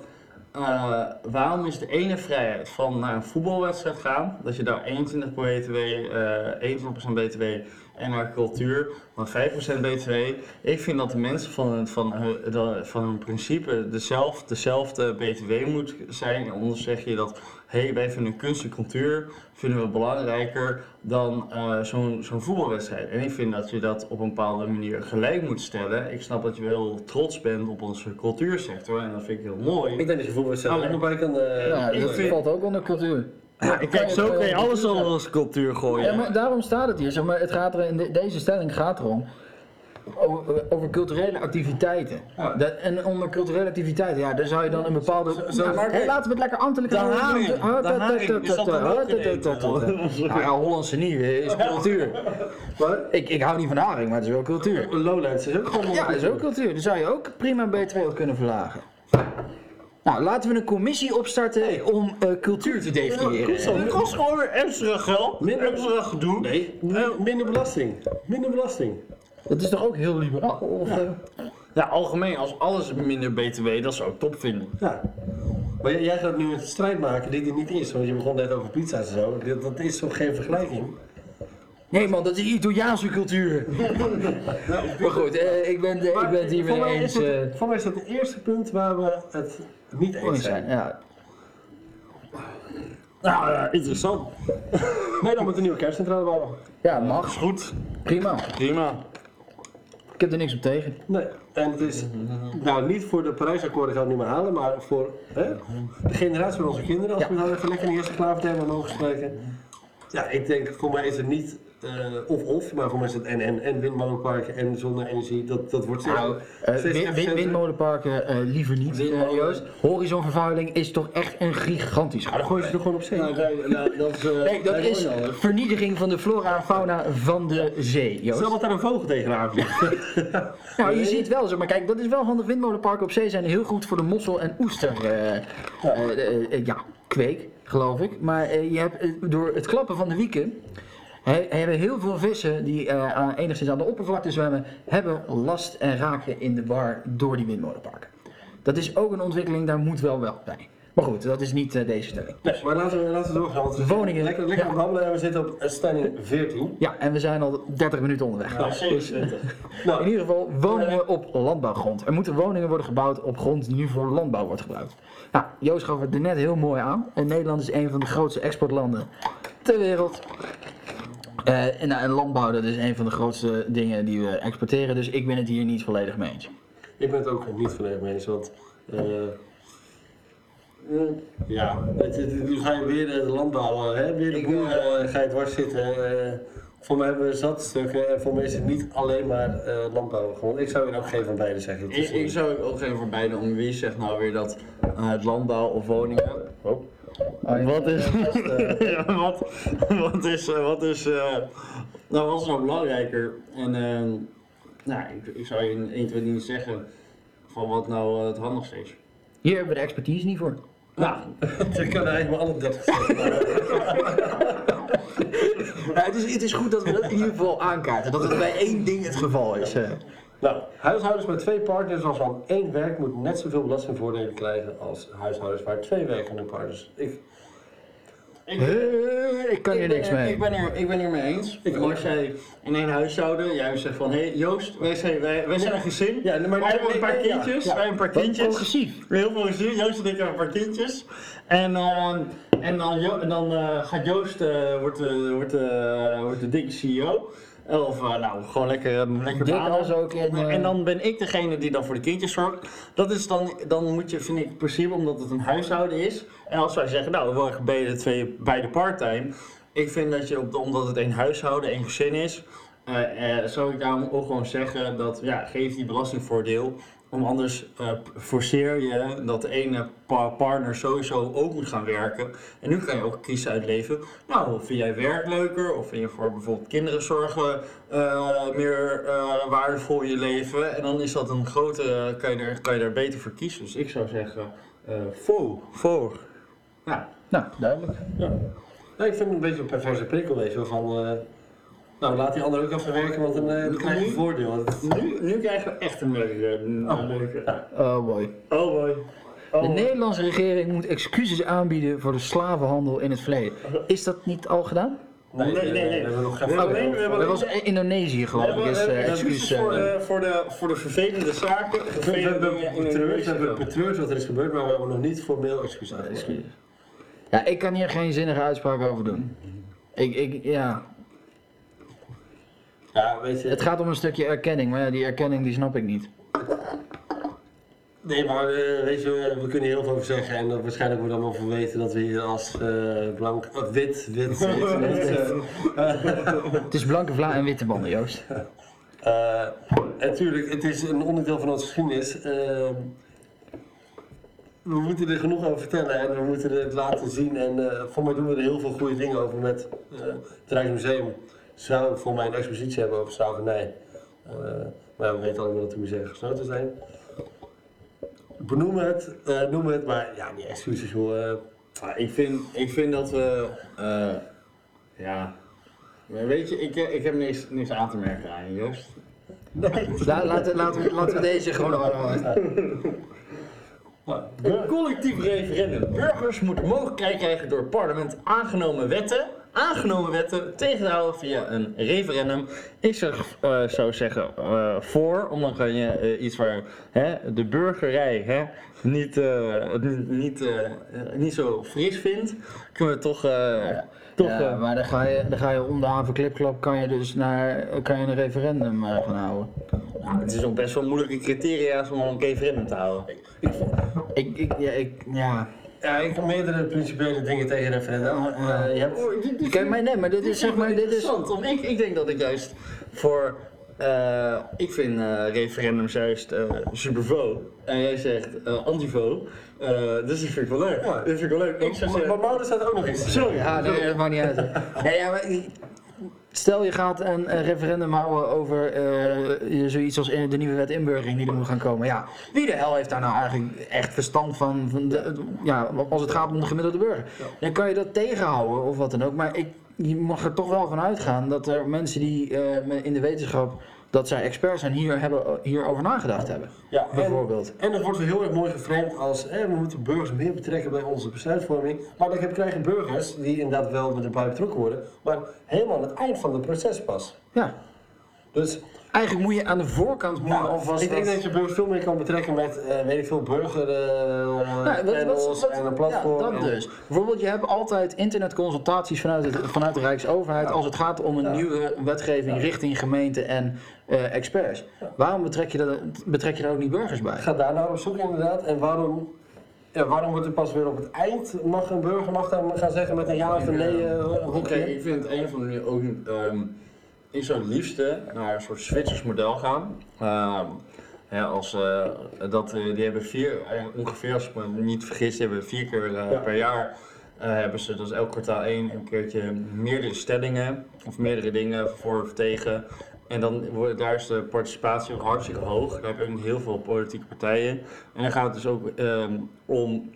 eh, waarom is de ene vrijheid van naar een voetbalwedstrijd gaan, dat je daar 21% BTW, eh 21% BTW en naar cultuur, maar 5% BTW. Ik vind dat de mensen van, hun- van, de- van hun principe dezelfde, dezelfde BTW moet zijn. Anders zeg je dat, hey, wij vinden kunst en cultuur vinden we belangrijker dan eh, zo'n zo'n voetbalwedstrijd. En ik vind dat je dat op een bepaalde manier gelijk moet stellen. Ik snap dat je wel trots bent op onze cultuursector en dat vind ik heel mooi. Ik denk dat je voetbalwedstrijd bij kan... eh, Ja, dat vind- valt ook onder cultuur. Ja, ik kijk, zo kan je alles onder als cultuur gooien. Ja, maar daarom staat het hier. Zeg maar, het gaat er in de- deze stelling gaat erom over, over culturele activiteiten. Ja. Dat, en onder culturele activiteiten, ja, daar zou je dan een bepaalde. zo- Ja, maar hey, laten we het lekker ambtelijk. Nou ja, Hollandse nieuwe is cultuur. Ik, ik hou niet van haring, maar het is wel cultuur. Lowlands is ook gewoon... Ja, dat is ook cultuur. Dan zou je ook prima B2 op kunnen verlagen. Nou, laten we een commissie opstarten om eh, cultuur te definiëren. Het kost gewoon weer extra geld, Minder- extra gedoe. Nee, minder belasting. Minder belasting. Dat is toch ook heel liberaal? Of, eh? Ja, algemeen, als alles minder BTW, dat zou ik top vinden. Ja. Maar jij- jij gaat nu een strijd maken die er niet is. Want je begon net over pizza's en zo. Dat, dat is toch geen vergelijking? Nee man, dat is Italiaanse cultuur. <laughs> maar goed, eh, ik, ben, ik ben het hier weer eens. het- eh, Voor mij is dat het eerste punt waar we het niet eens zijn. Ja. Nou, ja, interessant. <laughs> Nederland moet een nieuwe kerncentrale bouwen. ja, mag. Is goed, Prima. prima. Ik heb er niks op tegen. Nee, en het is nou niet voor de Parijsakkoorden gaan we het niet meer halen, maar voor hè, de generatie van onze kinderen, als we nou even lekker in de eerste klavertermen mogen spreken. Ja, ik denk voor mij is het niet eh, of-of, maar voor mij is het en en en windmolenparken en zonne-energie, dat, dat wordt Nou, eh, steeds win- win- efficiënter. windmolenparken eh, liever niet, Windmolen- Joost. Horizonvervuiling is toch echt een gigantisch Ja, dan gooi je ze er gewoon op zee. Nou, nou, dat is... <laughs> Nee, dat is al, vernietiging van de flora en fauna van de zee, Joost. Stel dat daar een vogel tegenaan vliegt. <laughs> Nou, je ziet wel zo, maar kijk, dat is wel handig. Windmolenparken op zee zijn heel goed voor de mossel- en oester, ja, kweek, geloof ik. Maar eh, je hebt door het klappen van de wieken, he- hebben heel veel vissen die eh, enigszins aan de oppervlakte zwemmen, hebben last en raken in de bar door die windmolenparken. Dat is ook een ontwikkeling, daar moet wel wel bij. Maar goed, dat is niet eh, deze stelling. Nee, maar laten we, laten we doorgaan. Want we Woningen. Lekker, lekker Ja. babbelen en we zitten op eh, stelling 14. Ja, en we zijn al 30 minuten onderweg. Nou, 27. Nou, In ieder geval woningen op landbouwgrond. Er moeten woningen worden gebouwd op grond die nu voor landbouw wordt gebruikt. Nou, Joost gaf het er net heel mooi aan. En Nederland is een van de grootste exportlanden ter wereld. Eh, en, nou, en landbouw dat is een van de grootste dingen die we exporteren. Dus ik ben het hier niet volledig mee eens. Ik ben het ook niet volledig mee eens, want eh, eh, ja, het, het- nu ga je weer de landbouw, hè, weer de boeren, ga je dwars zitten. eh, voor mij hebben we zat stukken en voor mij is het niet alleen maar eh, landbouw. Gewoon, ik zou je ook geen van beide zeggen. Ik, ik zou ook even voor beide om wie zegt nou weer dat het landbouw of woningen. Oh. Wat is, <laughs> ja, wat, wat is, eh, wat is, eh, nou wat is nou belangrijker? En eh, nou, ik, ik zou je in 1, 2, niet zeggen van wat nou eh, het handigste is. Hier hebben we de expertise niet voor. Nou, ik kan eigenlijk maar alle 30 zeggen. Nou, het, is, het is goed dat we dat in ieder geval aankaarten. Dat het bij één ding het geval is. Nou, huishoudens met twee partners waarvan één werkt moet net zoveel belastingvoordelen krijgen als huishoudens waar twee werkende partners. Ik, Ik, Eh, ik kan hier ik ben- niks mee. Ik ben, hier, ik ben hier mee eens. Ik als jij in één huishouden, jij zegt van hé hey, Joost, wij zijn, wij, wij zijn een gezin. Ja, maar- wij hebben een paar kindjes. ja. Wij hebben een paar kindjes. progressief. Heel veel gezien. Joost en ik hebben een paar kindjes. En, ehm, en dan, Jo- en dan eh, gaat Joost, eh, wordt, de, wordt, wordt de dikke CEO. Of eh, nou, gewoon lekker, eh, lekker banen. ook in, eh, En dan ben ik degene die dan voor de kindjes zorgt. Dat is dan, dan moet je, vind ik, in principe, omdat het een huishouden is. En als wij zeggen, nou, we werken beide, twee, beide parttime. Ik vind dat je, op de, omdat het een huishouden, één gezin is, eh, eh, zou ik daarom ook gewoon zeggen dat, ja, geef die belastingvoordeel. Om anders eh, forceer je dat de ene pa- partner sowieso ook moet gaan werken. En nu kan je ook kiezen uit leven. Nou, vind jij werk leuker? Of vind je voor bijvoorbeeld kinderen zorgen eh, meer eh, waardevol in je leven? En dan is dat een grote, kan je, er, kan je daar beter voor kiezen. Dus ik zou zeggen, voor, voor. Ja. Nou, duidelijk. ja. Nou, ik vind het een beetje een perverse prikkel wezen van. Eh, nou, laat die ander ook even werken, want dan, eh, dan krijg je een voordeel. Want Nu, nu krijgen we echt een leuke. Een, Oh. leuke. Oh boy. Oh boy. Oh. De Nederlandse regering moet excuses aanbieden voor de slavenhandel in het verleden. Is dat niet al gedaan? Nee, nee, nee. We hebben nog geen We hebben alleen- we hebben Dat was Indonesië geloof ik, is eh, excuses voor, eh, de, voor, de, voor de vervelende zaken. We hebben betreurd, we Indonesië. hebben betreurd wat er is gebeurd, maar we hebben nog niet formeel excuus aangeboden. Ja, ik kan hier geen zinnige uitspraak over doen. Ik, ik, ja. Ja, weet je. Het gaat om een stukje erkenning, maar ja, die erkenning die snap ik niet. Nee, maar eh, weet je, we kunnen hier heel veel over zeggen en dat waarschijnlijk wordt allemaal verweten dat we hier als eh, blank, eh, wit, wit, <laughs> wit, wit, Het is blanke vla en witte banden, Joost. Eh, natuurlijk, het is een onderdeel van onze geschiedenis. Eh, we moeten er genoeg over vertellen en we moeten het laten zien. En eh, voor mij doen we er heel veel goede dingen over met eh, het Rijksmuseum. Zou voor mij een expositie hebben over slavernij. Eh, maar we weten allemaal dat de musea gesloten zijn. Benoem het, eh, noem het, maar ja, niet excuses joh. eh. Ah, ik, vind, ik vind dat we. eh, ja. Maar Weet je, ik, ik heb niks, niks aan te merken aan je, Joost. <laughs> La, laten, laten, we, laten we deze gewoon allemaal Een collectief referendum. Burgers moeten mogelijkheid krijgen door het parlement aangenomen wetten, aangenomen wetten tegen te houden via een referendum. Ik zou, eh, zou zeggen eh, voor, omdat kan je eh, iets waar hè, de burgerij hè, niet, eh, niet, niet, niet zo fris vindt, kunnen we toch. toch ja, maar dan ga, je, dan ga je om de haven klipklap kan je dus naar, kan je een referendum gaan houden. nou, het is ook best wel moeilijke criteria's om een referendum te houden. Ik, ik, ja, ik, ja. Ja, ik heb meerdere principiële dingen tegen referendum. Eh, je hebt, Kijk, maar nee, maar dit is zeg maar, dit is... interessant. Want ik, ik denk dat ik juist voor. eh, ik vind eh, referendums juist eh supervo. En jij zegt eh antivo. Eh, dus dat vind ik wel leuk. Ja. Dat vind ik wel leuk. Ik zou maar zeggen. Mauden staat ook nog iets. Sorry. Ja, nee, dat maakt niet uit. <laughs> Nee, ja, maar, stel je gaat een, referendum houden over eh, zoiets als de nieuwe wet inburgering die er moet gaan komen. Ja, wie de hel heeft daar nou eigenlijk echt verstand van? van de, ja, als het gaat om de gemiddelde burger. Dan kan je dat tegenhouden of wat dan ook. Maar ik, je mag er toch wel van uitgaan dat er mensen die eh, in de wetenschap, dat zij experts zijn, hier hebben, hierover nagedacht hebben. Ja, Bijvoorbeeld. en dat wordt weer heel erg mooi geframed als eh, we moeten burgers meer betrekken bij onze besluitvorming. Maar dan krijgen burgers die inderdaad wel met erbij betrokken worden, maar helemaal aan het eind van het proces pas. Ja, Dus eigenlijk moet je aan de voorkant moet je alvast ik denk dat je burgers veel meer kan betrekken met, eh, weet ik veel, burger eh, wat- panels wat- wat- en een platform. Ja, dat en- dus. Bijvoorbeeld, je hebt altijd internetconsultaties vanuit, het, vanuit de Rijksoverheid als het gaat om een nieuwe wetgeving richting gemeenten en eh, experts. Waarom betrek je, dat, betrek je daar ook niet burgers bij? Ga daar nou op zoek inderdaad. En waarom, ja, waarom wordt er pas weer op het eind, mag een burger mag dan gaan zeggen met een ja of een nee eh, Oké, ik vind het een van de ook. ehm ik zou het liefste naar een soort Zwitsers model gaan. Ehm, hè, als, eh, dat, eh, die hebben vier, eh, ongeveer, als ik me niet vergis, hebben vier keer Ja. per jaar. hebben ze dus elk kwartaal één een keertje meerdere stellingen of meerdere dingen voor of tegen. En dan wordt, daar is de participatie ook hartstikke hoog. Daar heb je ook heel veel politieke partijen. En dan gaat het dus ook ehm, om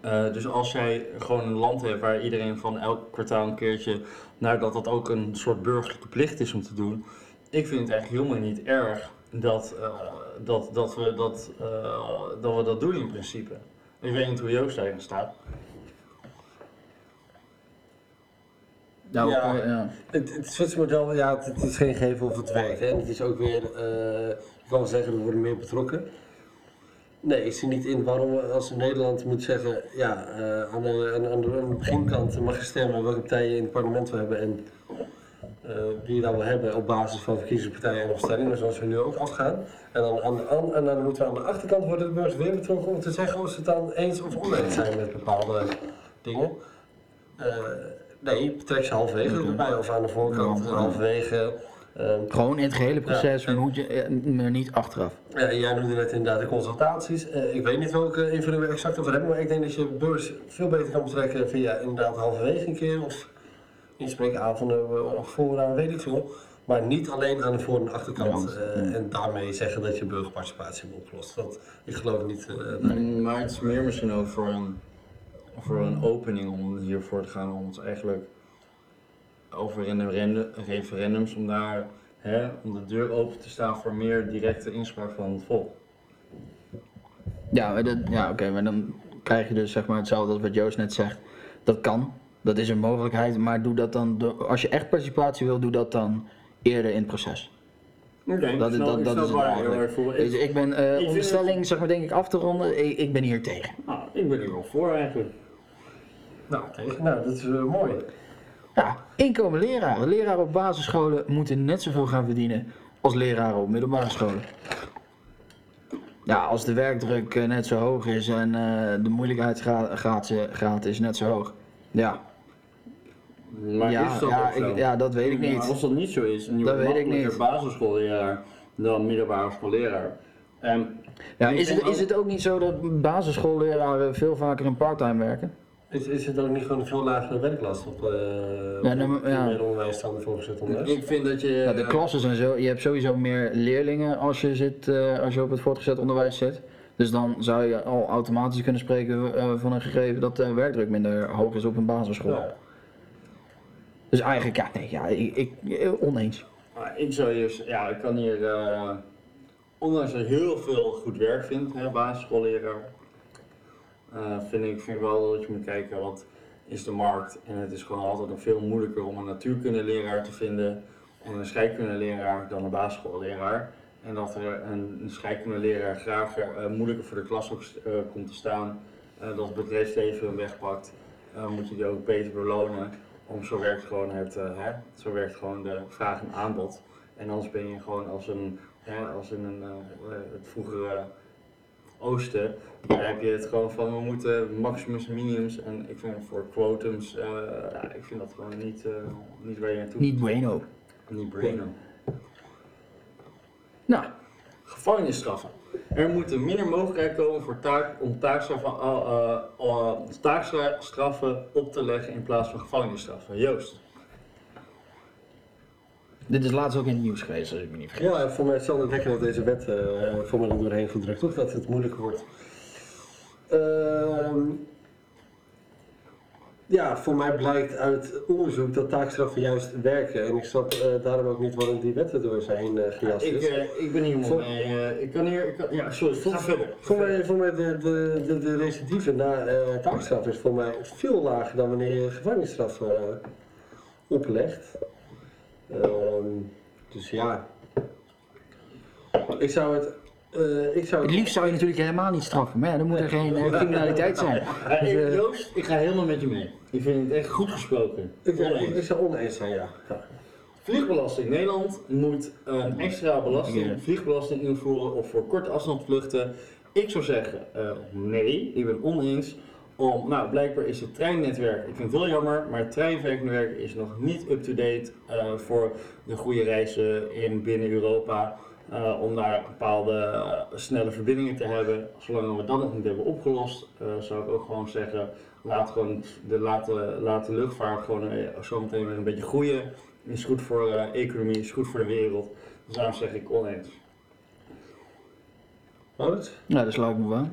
eh, dus als jij gewoon een land hebt waar iedereen van elk kwartaal een keertje, nou dat dat ook een soort burgerlijke plicht is om te doen. Ik vind het eigenlijk helemaal niet erg dat, eh, dat, dat, we, dat, eh, dat we dat doen in principe. Ik weet niet hoe Joost daarin staat. Nou, Ja. ja. Het, het Zwitserse model, ja, het, het is geen geven of het werkt. Hè. Het is ook weer, je kan wel zeggen, we worden meer betrokken. Nee, ik zie niet in waarom als Nederland moet zeggen, ja, eh, aan, de, aan, aan de aan de beginkant mag je stemmen welke partijen in het parlement we hebben en eh, wie je dan wil hebben op basis van verkiezingspartijen en opstellingen, zoals we nu ook afgaan. En dan, aan de, aan, en dan moeten we aan de achterkant worden de burgers weer betrokken om te zeggen of ze het dan eens of oneens zijn met bepaalde dingen. Eh, nee, betrek ze halverwege erbij of aan de voorkant, halverwege. Eh, Gewoon in het gehele proces, Ja, en- moet je, eh, maar niet achteraf. ja, jij noemde net inderdaad de consultaties. Eh, ik weet niet welke invulling we exact over hebben, maar ik denk dat je beurs veel beter kan betrekken via inderdaad halverwege een keer of inspreekavonden of vooraan, weet ik veel. Maar niet alleen aan de voor- en achterkant Ja, eh, en daarmee zeggen dat je burgerparticipatie hebt opgelost. Want ik geloof niet eh. Mm, Maar het is meer misschien ook voor een, voor een opening om hiervoor te gaan, om het eigenlijk over referendums, om daar hè, om de deur open te staan voor meer directe inspraak van het volk. Ja, maar dat- ja oké, maar dan krijg je dus zeg maar hetzelfde als wat Joost net zegt. Dat kan. Dat is een mogelijkheid, maar doe dat dan, als je echt participatie wil, doe dat dan eerder in het proces. Oké, Dat, is het ik ben, vind onderstelling, zeg maar denk ik af te ronden, ik, ik ben hier tegen. Nou, ik ben er wel voor eigenlijk. Nou, tegen. Nou, dat is eh, mooi. Ja, inkomen leraren. Leraren op basisscholen moeten net zoveel gaan verdienen als leraren op middelbare scholen. Ja, als de werkdruk eh, net zo hoog is en eh, de moeilijkheidsgraad graad, graad is net zo hoog. Ja, Maar ja, is dat ja, ook zo? ik, ja dat weet ik Maar niet. als dat niet zo is, en je Dat weet ik niet. basisschoolleraar dan middelbare schoolleraar. En Ja, ik is, het, denk is het ook niet zo dat basisschoolleraren veel vaker in parttime werken? Is, is het ook niet gewoon een veel lagere werklast op eh Ja, dan- op ja. meer onderwijs dan voorgezet onderwijs? ik vind dat je... Ja, de klassen zijn zo, je hebt sowieso meer leerlingen als je, zit, eh, als je op het voortgezet onderwijs zit. Dus dan zou je al automatisch kunnen spreken eh, van een gegeven dat de werkdruk minder hoog is op een basisschool. Ja. Dus eigenlijk, ja, nee, ja, ik, ik oneens. Maar ik zou hier, ja, ik kan hier, eh, ondanks dat ik heel veel goed werk vind, hè, basisschoolleraar, eh, vind, ik, vind wel dat je moet kijken wat is de markt. En het is gewoon altijd nog veel moeilijker om een natuurkundeleraar te vinden en een scheikundeleraar dan een basisschoolleraar. En dat er een, scheikundeleraar graag eh, moeilijker voor de klas eh, komt te staan, dat het bedrijfsleven hem wegpakt, moet je die ook beter belonen. Om zo werkt gewoon het, hè, zo werkt gewoon de vraag en aanbod. En anders ben je gewoon als een, als in een, het vroegere Oosten, daar heb je het gewoon van we moeten maximums en minimums. En ik vind voor quotums, eh, ja, ik vind dat gewoon niet, eh, niet waar je naartoe Niet bueno. Niet braino. Nou, Gevangenisstraffen. Er moeten minder mogelijkheden komen voor taak, om taakstraffen, eh, taakstraffen op te leggen in plaats van gevangenisstraffen. Joost. Dit is laatst ook in het nieuws geweest, als ik me niet vergis. Ja, voor mij is het wekken dat deze wet eh, voor mij er doorheen gedrukt, toch? Dat het moeilijker wordt. Ehm, ja, voor mij blijkt uit onderzoek dat taakstraffen juist werken. En ik snap eh, daarom ook niet waarom die wetten door zijn eh gejast Ik, is. ik ben hier Voor- mee. eh, ik kan hier. Ik kan, ja, sorry, ga verder. Voor mij, voor mij de, de, de, de recidive na eh, taakstraf is voor mij veel lager dan wanneer je gevangenisstraf eh, oplegt. Ehm, dus ja. Ik zou het. eh, ik zou Het liefst zou je natuurlijk helemaal niet straffen, maar ja, dan moet er geen eh, criminaliteit zijn. Dus, ik- eh, Joost, ik ga helemaal met je mee. Ik vind het echt goed gesproken. Ik, Oneens. ik zou oneens zijn, ja. Vliegbelasting. Nederland moet een extra belasting, vliegbelasting invoeren of voor korte afstandsvluchten. Ik zou zeggen, eh, nee, ik ben oneens. Nou, blijkbaar is het treinnetwerk, ik vind het heel jammer, maar het treinverknetwerk is nog niet up-to-date eh, voor de goede reizen in binnen Europa. eh, om daar bepaalde eh, snelle verbindingen te hebben. Zolang we dat nog niet hebben opgelost, zou ik ook gewoon zeggen, laat, gewoon de, laat de luchtvaart gewoon zometeen weer een beetje groeien. Is goed voor de economie, is goed voor de wereld. Dus daarom zeg ik oneens. Maurits? nou, dat sluit me wel.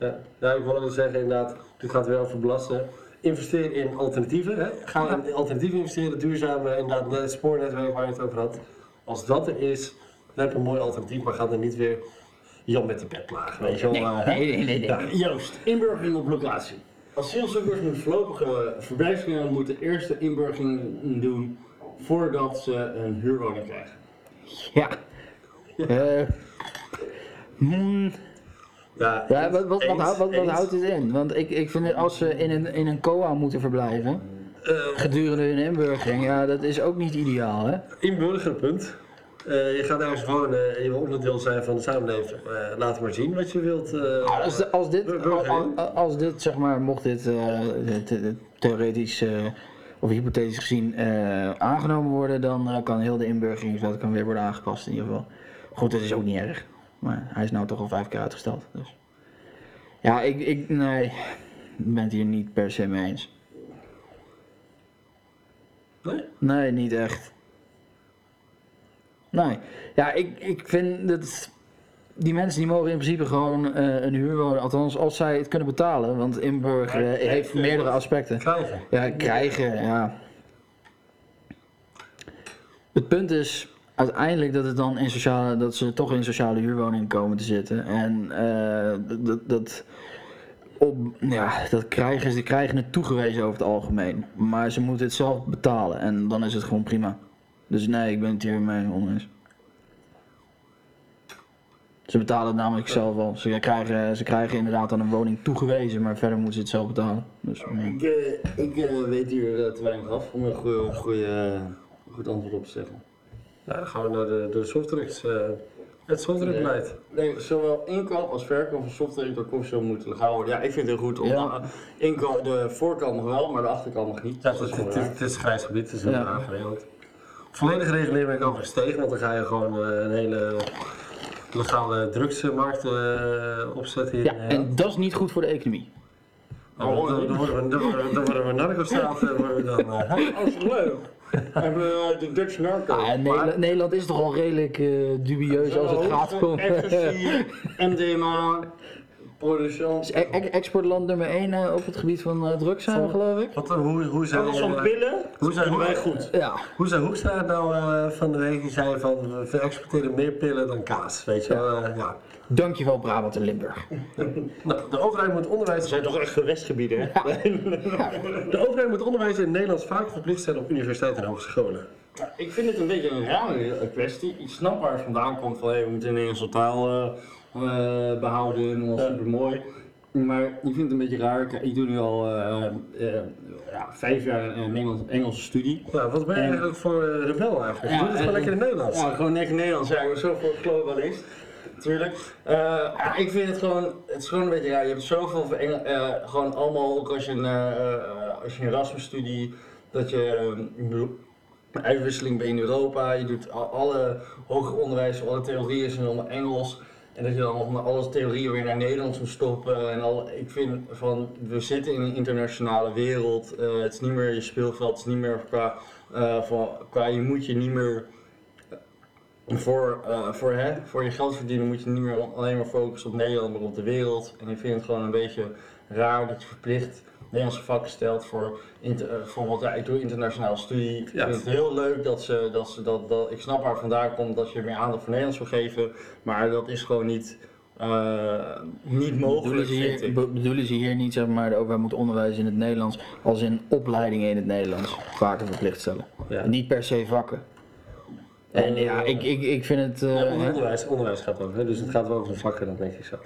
Ja. ja, ik wilde zeggen inderdaad, dit gaat weer over belasten. Investeer in alternatieven. Hè? Ga in alternatieven investeren, duurzame, inderdaad, het spoornetwerk waar je het over had. Als dat er is, dan heb je een mooi alternatief, maar ga dan niet weer Jan met de pet plagen. Weet je wel? Nee, maar, nee, nee, nee. nee. Ja. Joost, inburgering op locatie. Asielzoekers met voorlopige verblijfsvergunning moeten eerst de inburgering doen voordat ze een huurwoning krijgen. Ja. Eh, hmm, Ja, ja, wat, wat, wat, eens, houdt- wat, wat eens. houdt het in? Want ik, ik vind het als ze in een, in een COA moeten verblijven, Eh, gedurende hun inburgering, ja, dat is ook niet ideaal, hè? inburgerpunt. Eh, je gaat ergens wonen en je wil onderdeel zijn van de samenleving. Eh, laat maar zien wat je wilt. eh, Als, de- als, dit, als, als dit, zeg maar, mocht dit the- theoretisch of hypothetisch gezien aangenomen worden, dan kan heel de inburgeringswet kan weer worden aangepast in ieder geval. Goed, dat is ook niet erg. Maar hij is nou toch al vijf keer uitgesteld. Dus. Ja, ik, ik, nee, ik ben het hier niet per se mee eens. Nee? Nee, niet echt. Nee. Ja, ik, ik vind dat die mensen die mogen in principe gewoon eh, een huurwoning, althans als zij het kunnen betalen, want inburgeren Maar heeft meerdere aspecten. Krijgen. Ja, krijgen, ja. Het punt is uiteindelijk dat het dan in sociale, dat ze toch in sociale huurwoningen komen te zitten. En eh, dat, dat op, ja, dat krijgen, ze krijgen het toegewezen over het algemeen. Maar ze moeten het zelf betalen en dan is het gewoon prima. Dus nee, ik ben het hier mee oneens. Ze betalen het namelijk zelf wel. Ze krijgen, ze krijgen inderdaad dan een woning toegewezen, maar verder moeten ze het zelf betalen. Dus. Ik, eh, ik eh, weet hier te weinig af om een goede, goede, goed antwoord op te zeggen. Nou, dan gaan we naar de, de softdrugs. eh, het softdrugbeleid. Nee, zowel inkoop als verkoop van software door koffieshop moeten legaal worden. Ja, ik vind het heel goed. Om, Ja. eh, inkoop, de voorkant nog wel, maar de achterkant nog niet. Ja, het, dat het, is het, is grijs gebied, het is heel Ja. raar geregeld. Volledige regulering ben ik overigens tegen, want dan ga je gewoon eh, een hele legale drugsmarkt eh, opzetten hier Ja, in en dat is niet goed voor de economie. Dan, dan, dan worden we, dan, dan worden narcostaat, dan. hè? Oh, leuk? Hebben we de Dutch Narco. Ah, Nederland, Nederland is toch al redelijk eh, dubieus als het gaat om... MDMA, <laughs> producent. Is e- e- exportland nummer 1 op het gebied van eh, drugs zijn we, geloof ik. Wat, eh, hoe, hoe zijn, Alles van eh, pillen, hoe zijn doen wij goed. Ja. Hoe zei Hoekstra nou eh, van de week? Die zei van we exporteren meer pillen dan kaas, weet je wel. eh, ja. Dankjewel Brabant en Limburg. <laughs> Nou, de overheid moet onderwijs Dat zijn toch echt gewestgebieden, hè? <laughs> De overheid moet onderwijs in Nederland vaak verplicht stellen op universiteiten en hogescholen. Ja, Ik vind het een beetje een rare kwestie. Ik snap waar het vandaan komt van hey, we moeten de Nederlandse taal eh, eh, behouden en dat Ja. super mooi. Maar ik vind het een beetje raar. Ik doe nu al eh, eh, ja, vijf jaar een Engelse studie. Nou, wat ben je En- eigenlijk voor eh, rebel eigenlijk? Ja, Doe het gewoon lekker in het Nederlands. Ja, gewoon lekker Nederlands. Ja, ik ben zoveel globalist. Natuurlijk. Eh, ja, ik vind het gewoon, het is gewoon een beetje raar. Je hebt zoveel eh, gewoon allemaal, ook als je een, eh, eh, als je een Erasmus-studie, dat je eh, een uitwisseling bent in Europa, je doet al- alle hoger onderwijs, alle theorieën zijn allemaal Engels. Dat je dan nog alle theorieën weer naar Nederlands moet stoppen. En al, ik vind van, we zitten in een internationale wereld. eh, het is niet meer je speelveld, het is niet meer qua, eh, van, qua je moet je niet meer voor, eh, voor, hè, voor je geld verdienen moet je niet meer alleen maar focussen op Nederland, maar op de wereld. En ik vind het gewoon een beetje raar dat je verplicht Nederlandse vakken stelt voor inter- eh, bijvoorbeeld, ja, ik doe internationale studie. Ik Ja. vind het heel leuk dat ze, dat ze dat, dat, ik snap waar het vandaan komt dat je meer aandacht voor Nederlands wil geven, maar dat is gewoon niet, eh, niet Bedoelen mogelijk, ze, vind hier, ik. be- bedoelen ze hier niet zeg maar de overheid moet onderwijs in het Nederlands als in opleidingen in het Nederlands vaker verplicht stellen? Ja. Niet per se vakken. En Eh, ja, ik, ik, ik vind het... eh, Ja, onderwijs, onderwijs gaat over, hè, dus het gaat wel over vakken, dat denk ik zo.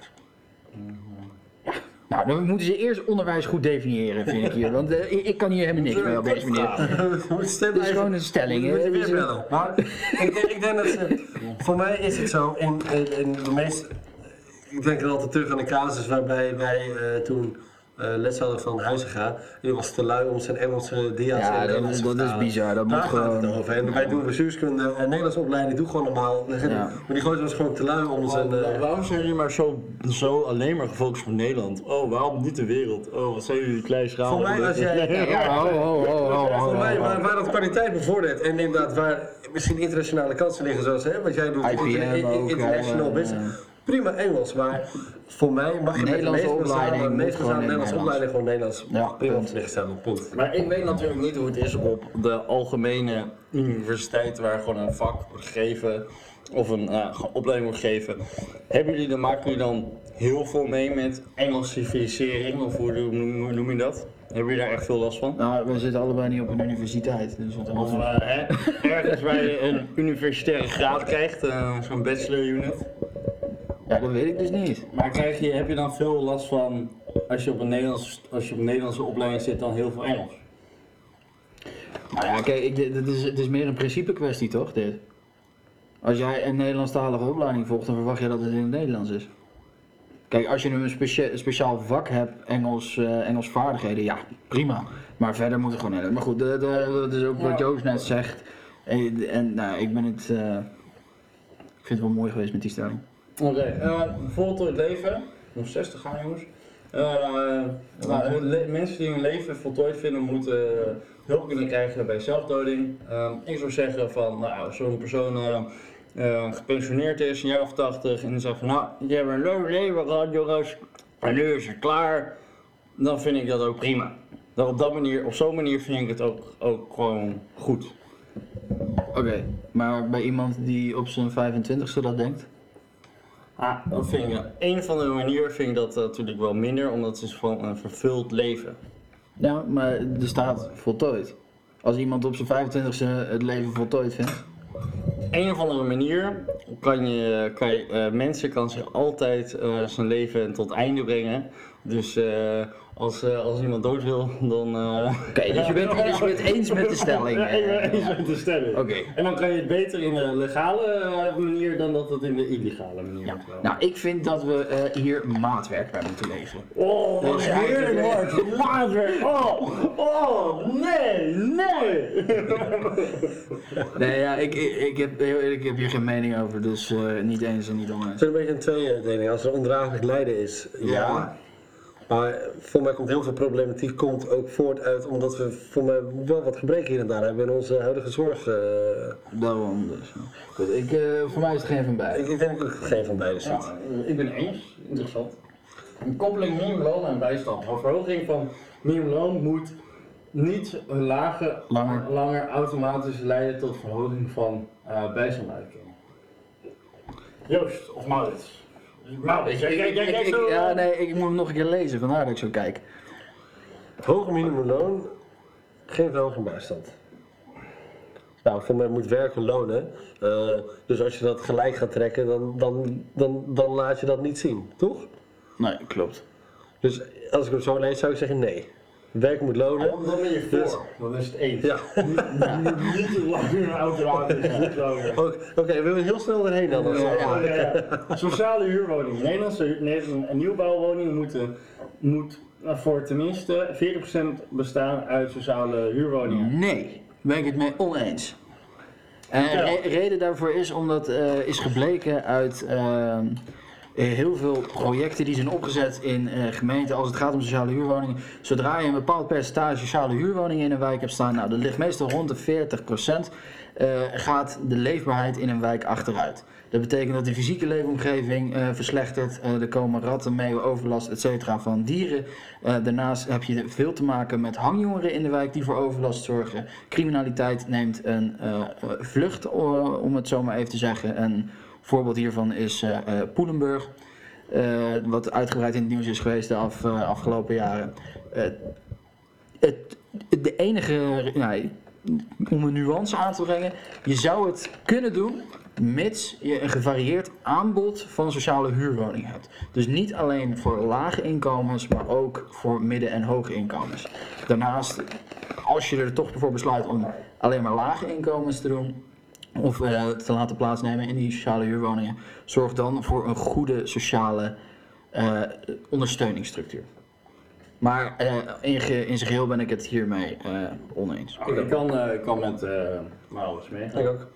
Nou, dan moeten ze eerst onderwijs goed definiëren, vind ik hier. Want eh, ik, kan hier helemaal niks mee op deze manier. Het is gewoon een stelling. Hè. Maar ik, denk, ik denk dat ze, voor mij is het zo, in, in, in de meest, ik denk er altijd terug aan de casus waarbij wij eh, toen eh, les hadden van Huizinga. Die was te lui om zijn Engelse dia's in Ja, dat, Nederlands is- te dat is bizar. Dat Daar moet gaat het gewoon... over. En wij doen bestuurskunde en Nederlandse opleiding, doe gewoon normaal. Ja. <laughs> Maar die gozer was gewoon te lui om zijn... eh, waarom zijn jullie maar zo, zo alleen maar gefocust op Nederland? Oh, waarom niet de wereld? Oh, wat zijn jullie klein schaal? Voor mij als jij... <laughs> Ja, Voor mij, waar, waar dat kwaliteit bevordert en inderdaad waar misschien internationale kansen liggen zoals hè, wat jij doet, IPM ook, international al, eh, business. Prima Engels, maar voor mij mag je met de Nederlandse meest basale, opleiding meest Nederlandse Nederlands. opleiding gewoon Nederlands Ja, prima punt. Maar ik weet natuurlijk niet hoe het is op de algemene universiteit waar gewoon een vak wordt gegeven of een eh, gewoon opleiding wordt gegeven. Hebben jullie dan, maken jullie dan heel veel mee met Engelscificisering of hoe noem, noem je dat? Hebben jullie daar echt veel last van? Nou, we zitten allebei niet op een universiteit. Dus wat Of dan hè, ergens waar je een universitaire graad krijgt, eh, zo'n bachelor unit. Ja, dat weet ik dus niet. Maar krijg je, heb je dan veel last van als je op een, Nederlands, als je op een Nederlandse opleiding zit dan heel veel Engels? Nou ja, kijk, ik, dit, is, het is meer een principe kwestie, toch, dit? Als jij een Nederlandstalige opleiding volgt, dan verwacht je dat het in het Nederlands is. Kijk, als je nu een specia- speciaal vak hebt, Engels, eh, Engels vaardigheden, ja, prima. Maar verder moet het gewoon Nederlands. Maar goed, de, de- dat is ook wat Joost net zegt. En, en nou, ik ben het... eh, ik vind het wel mooi geweest met die stelling. Oké, eh voltooid leven. Nog 60 gaan jongens. Eh, le- mensen die hun leven voltooid vinden moeten hulp kunnen krijgen bij zelfdoding. Eh, ik zou zeggen van, nou, zo'n persoon eh, eh, gepensioneerd is, een jaar of 80, en die zegt van, nou, je hebt een leuk leven gehad jongens, en nu is het klaar. Dan vind ik dat ook prima. Dan op, dat manier, op zo'n manier vind ik het ook, ook gewoon goed. Oké, maar bij iemand die op zijn 25ste dat denkt? Ah, dat vind ik, op een of andere manier vind ik dat eh, natuurlijk wel minder, omdat het is van een vervuld leven. Ja, maar er staat voltooid. Als iemand op zijn 25e het leven voltooid vindt. Op een of andere manier kan je, kan je eh, mensen kan zich altijd eh, zijn leven tot einde brengen. Dus eh, als, eh, als iemand dood wil, dan... eh, Oké, dus, je bent, dus je bent eens met de stelling. Ja, ik ben eh, eens met de stelling. Oké. En dan kan je het beter in de legale manier dan dat het in de illegale manier Ja. moet. Nou, ik vind dat we eh, hier maatwerk bij moeten leveren. Oh, wat Dus heerlijk <laughs> woord! Maatwerk! Oh, oh, nee, nee! <laughs> Nee, ja, ik, ik, ik, heb, heel eerlijk, ik heb hier geen mening over, dus eh, niet eens en niet oneens. Het is een beetje een tweedeling. Als er ondraaglijk lijden is, ja. Ja. Maar voor mij komt heel veel problematiek komt ook voort uit omdat we voor mij wel wat gebreken hier en daar hebben in onze huidige zorg. eh. Daarom dus. Goed, ik, eh, voor mij is het geen van beide. ik, ik denk ook geen van beide zit. Ja, eh, ik ben eens. Interessant. Een koppeling minimumloon en bijstand. Een verhoging van minimumloon moet niet een lage, Langer. langer automatisch leiden tot verhoging van uh, bijstandsuitkering. Joost of Maurits? Ik- ja, nee, ik moet hem nog een keer lezen, vandaar dat ik zo kijk. Hoge minimumloon, geen verhoging bijstand. Nou, voor mij moet werken lonen. Eh, dus als je dat gelijk gaat trekken, dan, dan, dan, dan laat je dat niet zien, toch? Nee, klopt. Dus als ik hem zo lees, zou ik zeggen nee. Werken moet lonen. Dan ben je Dus-. Dan is het eens. Ja, <laughs> Niet te lang een automatisch uitlonen. Oké, oké, we willen heel snel erheen dan. als- Ja, ja. Ja, ja. Sociale huurwoningen. Nederlandse Nederlandse nieuwbouwwoningen moeten moet voor tenminste 40% bestaan uit sociale huurwoningen. Nee, ben ik het mee oneens. En re- reden daarvoor is omdat eh, is gebleken uit eh, heel veel projecten die zijn opgezet in eh, gemeenten als het gaat om sociale huurwoningen. Zodra je een bepaald percentage sociale huurwoningen in een wijk hebt staan, nou dat ligt meestal rond de 40%, eh, gaat de leefbaarheid in een wijk achteruit. Dat betekent dat de fysieke leefomgeving eh, verslechtert, eh, er komen ratten, meeuwen, overlast, etc. van dieren. Eh, daarnaast heb je veel te maken met hangjongeren in de wijk die voor overlast zorgen. Criminaliteit neemt een eh, eh, vlucht, om het zo maar even te zeggen. Een voorbeeld hiervan is eh, eh, Poelenburg, eh, wat uitgebreid in het nieuws is geweest de af, afgelopen jaren. Het, de enige, om een nuance aan te brengen, je zou het kunnen doen mits je een gevarieerd aanbod van sociale huurwoningen hebt. Dus niet alleen voor lage inkomens, maar ook voor midden- en hoge inkomens. Daarnaast, als je er toch voor besluit om alleen maar lage inkomens te doen, of eh, te laten plaatsnemen in die sociale huurwoningen, zorg dan voor een goede sociale eh, ondersteuningsstructuur. Maar eh, in, ge- in zijn geheel ben ik het hiermee eh, oneens. Ik kan, eh, ik kan met uh, Maurits mee. Ik ook.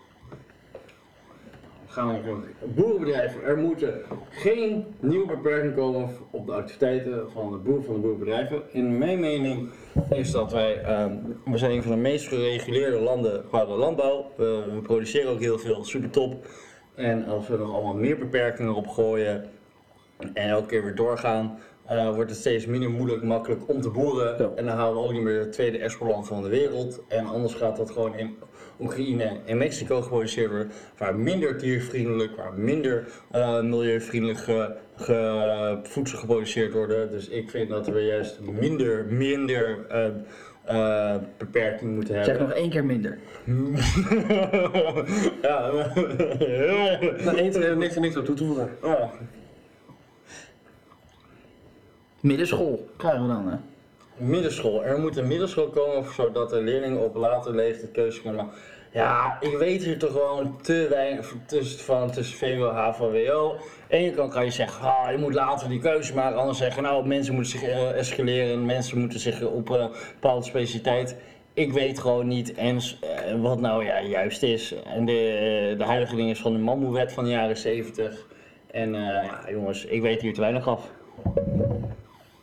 Gaan we Boerenbedrijven, er moeten geen nieuwe beperkingen komen op de activiteiten van de boer van de boerenbedrijven. In mijn mening is dat wij, ehm, we zijn een van de meest gereguleerde landen qua de landbouw. We, we produceren ook heel veel, super top. En als we er allemaal meer beperkingen op gooien en elke keer weer doorgaan, eh, wordt het steeds minder moeilijk, makkelijk om te boeren. Ja. En dan halen we ook niet meer het tweede exportland van de wereld. En anders gaat dat gewoon in Oekraïne en Mexico geproduceerd worden, waar minder diervriendelijk, waar minder eh, milieuvriendelijk ge- ge- voedsel geproduceerd worden. Dus ik vind dat we juist minder, minder eh, eh, beperking moeten Zeg hebben. nog één keer minder. <laughs> ja, <laughs> Nou, eens, er niks, niks op toe te voegen. ja. Middenschool krijgen we dan, hè? Middenschool. Er moet een middenschool komen zodat de leerlingen op latere leeftijd keuze kunnen maken. Ja, ik weet hier toch gewoon te weinig tussen, van tussen VWO, HAVO, WO. Ene kant kan je zeggen, ah, je moet later die keuze maken. Anders zeggen, nou, mensen moeten zich eh, escaleren. Mensen moeten zich op een bepaalde specialiteit. Ik weet gewoon niet eens eh, wat nou ja, juist is. En de, de huidige ding is van de Mammoewet van de jaren 70. En eh, ja, jongens, ik weet hier te weinig af.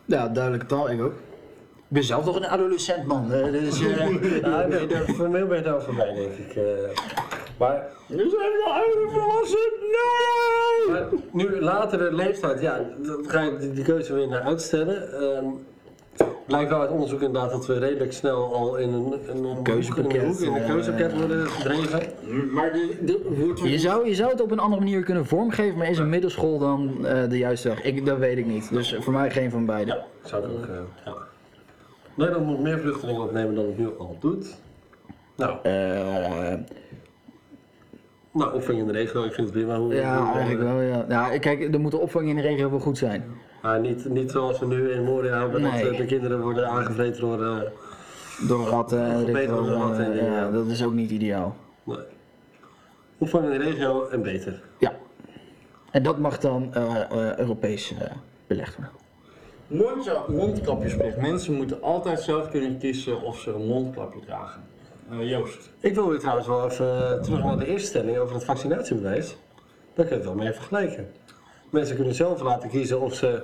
Ja, duidelijke taal, ik ook. Ik ben zelf nog een adolescent, man. Dus, eh, <laughs> Nou, formeel ben je daar voorbij, denk ik. eh. maar, Nu zijn we al volwassen. Nee! maar nu latere leeftijd, ja, dan ga je die, keuze weer naar uitstellen. Ehm, Blijkt wel uit onderzoek inderdaad dat we redelijk snel al in een, in een Keuzepakket, in een, hoek, in een eh, keuzepakket worden gedreven. Maar de, de, wordt Je zou, je zou het op een andere manier kunnen vormgeven, maar is een middelschool dan eh, de juiste weg? Ik, dat weet ik niet. Dus voor mij geen van beide. Ja, zou ik ook. ja. Nederland moet meer vluchtelingen opnemen dan het nu al doet. Nou, Eh, nou opvang in de regio, ik vind het prima. Hoe, ja, hoe- eigenlijk wel, ja. Nou, kijk, er moet de opvang in de regio wel goed zijn. Maar niet, niet zoals we nu in Moria hebben, dat Nee. eh, de kinderen worden aangevreten door... eh, Door ratten en ratten, eh, ja. dat is ook niet ideaal. nee. Opvang in de regio en beter. Ja. En dat mag dan eh, eh, Europees eh, belegd worden. Mondje, mondkapjesplicht. Mensen moeten altijd zelf kunnen kiezen of ze een mondkapje dragen. Eh, Joost. Ik wil weer trouwens wel even terug naar de eerste stelling over het vaccinatiebewijs. Daar kun je het wel mee vergelijken. Mensen kunnen zelf laten kiezen of ze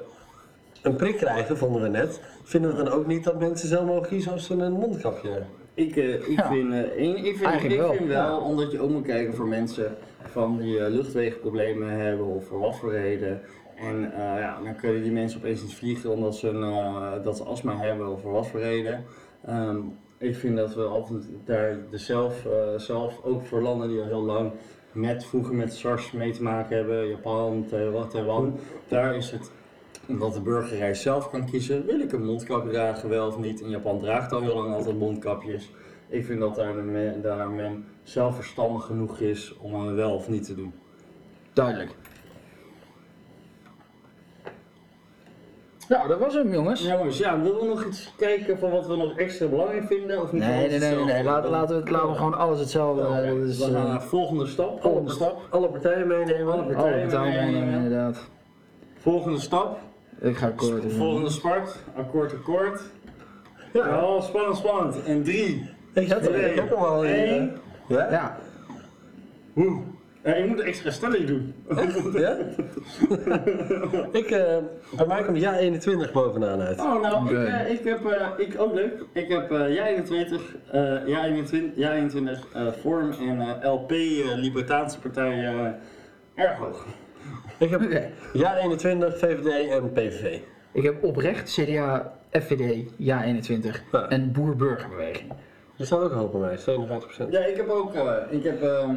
een prik krijgen, vonden we net. Vinden we dan ook niet dat mensen zelf mogen kiezen of ze een mondkapje Ik, eh, ik, Ja. vind, eh, één- ik vind, Eigenlijk ik wel, vind wel, omdat je ook moet kijken voor mensen van die eh, luchtwegenproblemen hebben of voor wat voor reden. En eh, ja, dan kunnen die mensen opeens niet vliegen omdat ze, een, eh, dat ze astma hebben of voor wat voor reden. Ehm, ik vind dat we altijd daar de zelf, eh, zelf, ook voor landen die al heel lang met, vroeger met SARS mee te maken hebben, Japan, Taiwan, daar is het dat de burgerij zelf kan kiezen, wil ik een mondkapje dragen wel of niet. In Japan draagt al heel lang altijd mondkapjes. Ik vind dat daar men, daar men zelf verstandig genoeg is om hem wel of niet te doen. Duidelijk. Nou, dat was hem, jongens. Ja, jongens, ja, willen we nog iets kijken van wat we nog extra belangrijk vinden? Of niet Nee, nee, nee, nee? Laten, laten, we, het- laten we gewoon alles hetzelfde. Dat is, we gaan eh, naar de volgende stap. Volgende stap. Alle partijen meenemen. Alle alle partijen partijen meenemen, meenemen. inderdaad. Volgende stap. Ik ga kort. doen. Volgende spart. Akkoord, akkoord. Ja, Ja, spannend, spannend. En drie. ik had er hem al in. Eh, Ja? Ja, Oeh. Ja, je moet een extra stelling doen. Ja? <laughs> ik, eh, bij mij komt ja 21 bovenaan uit. Oh, nou, ik, eh, ik heb, eh, ik, ook leuk, ik heb eh ja 21, eh ja 21, ja 21 eh, Vorm en eh, LP, Libertaanse Partij, eh, erg hoog. Ik heb Oké. ja 21, VVD en PVV. ik heb oprecht CDA, FVD, Ja 21 Ja. en Boer-Burgerbeweging. Die staat ook hoog bij mij, 57%. Ja, ik heb ook, eh, ik heb, eh,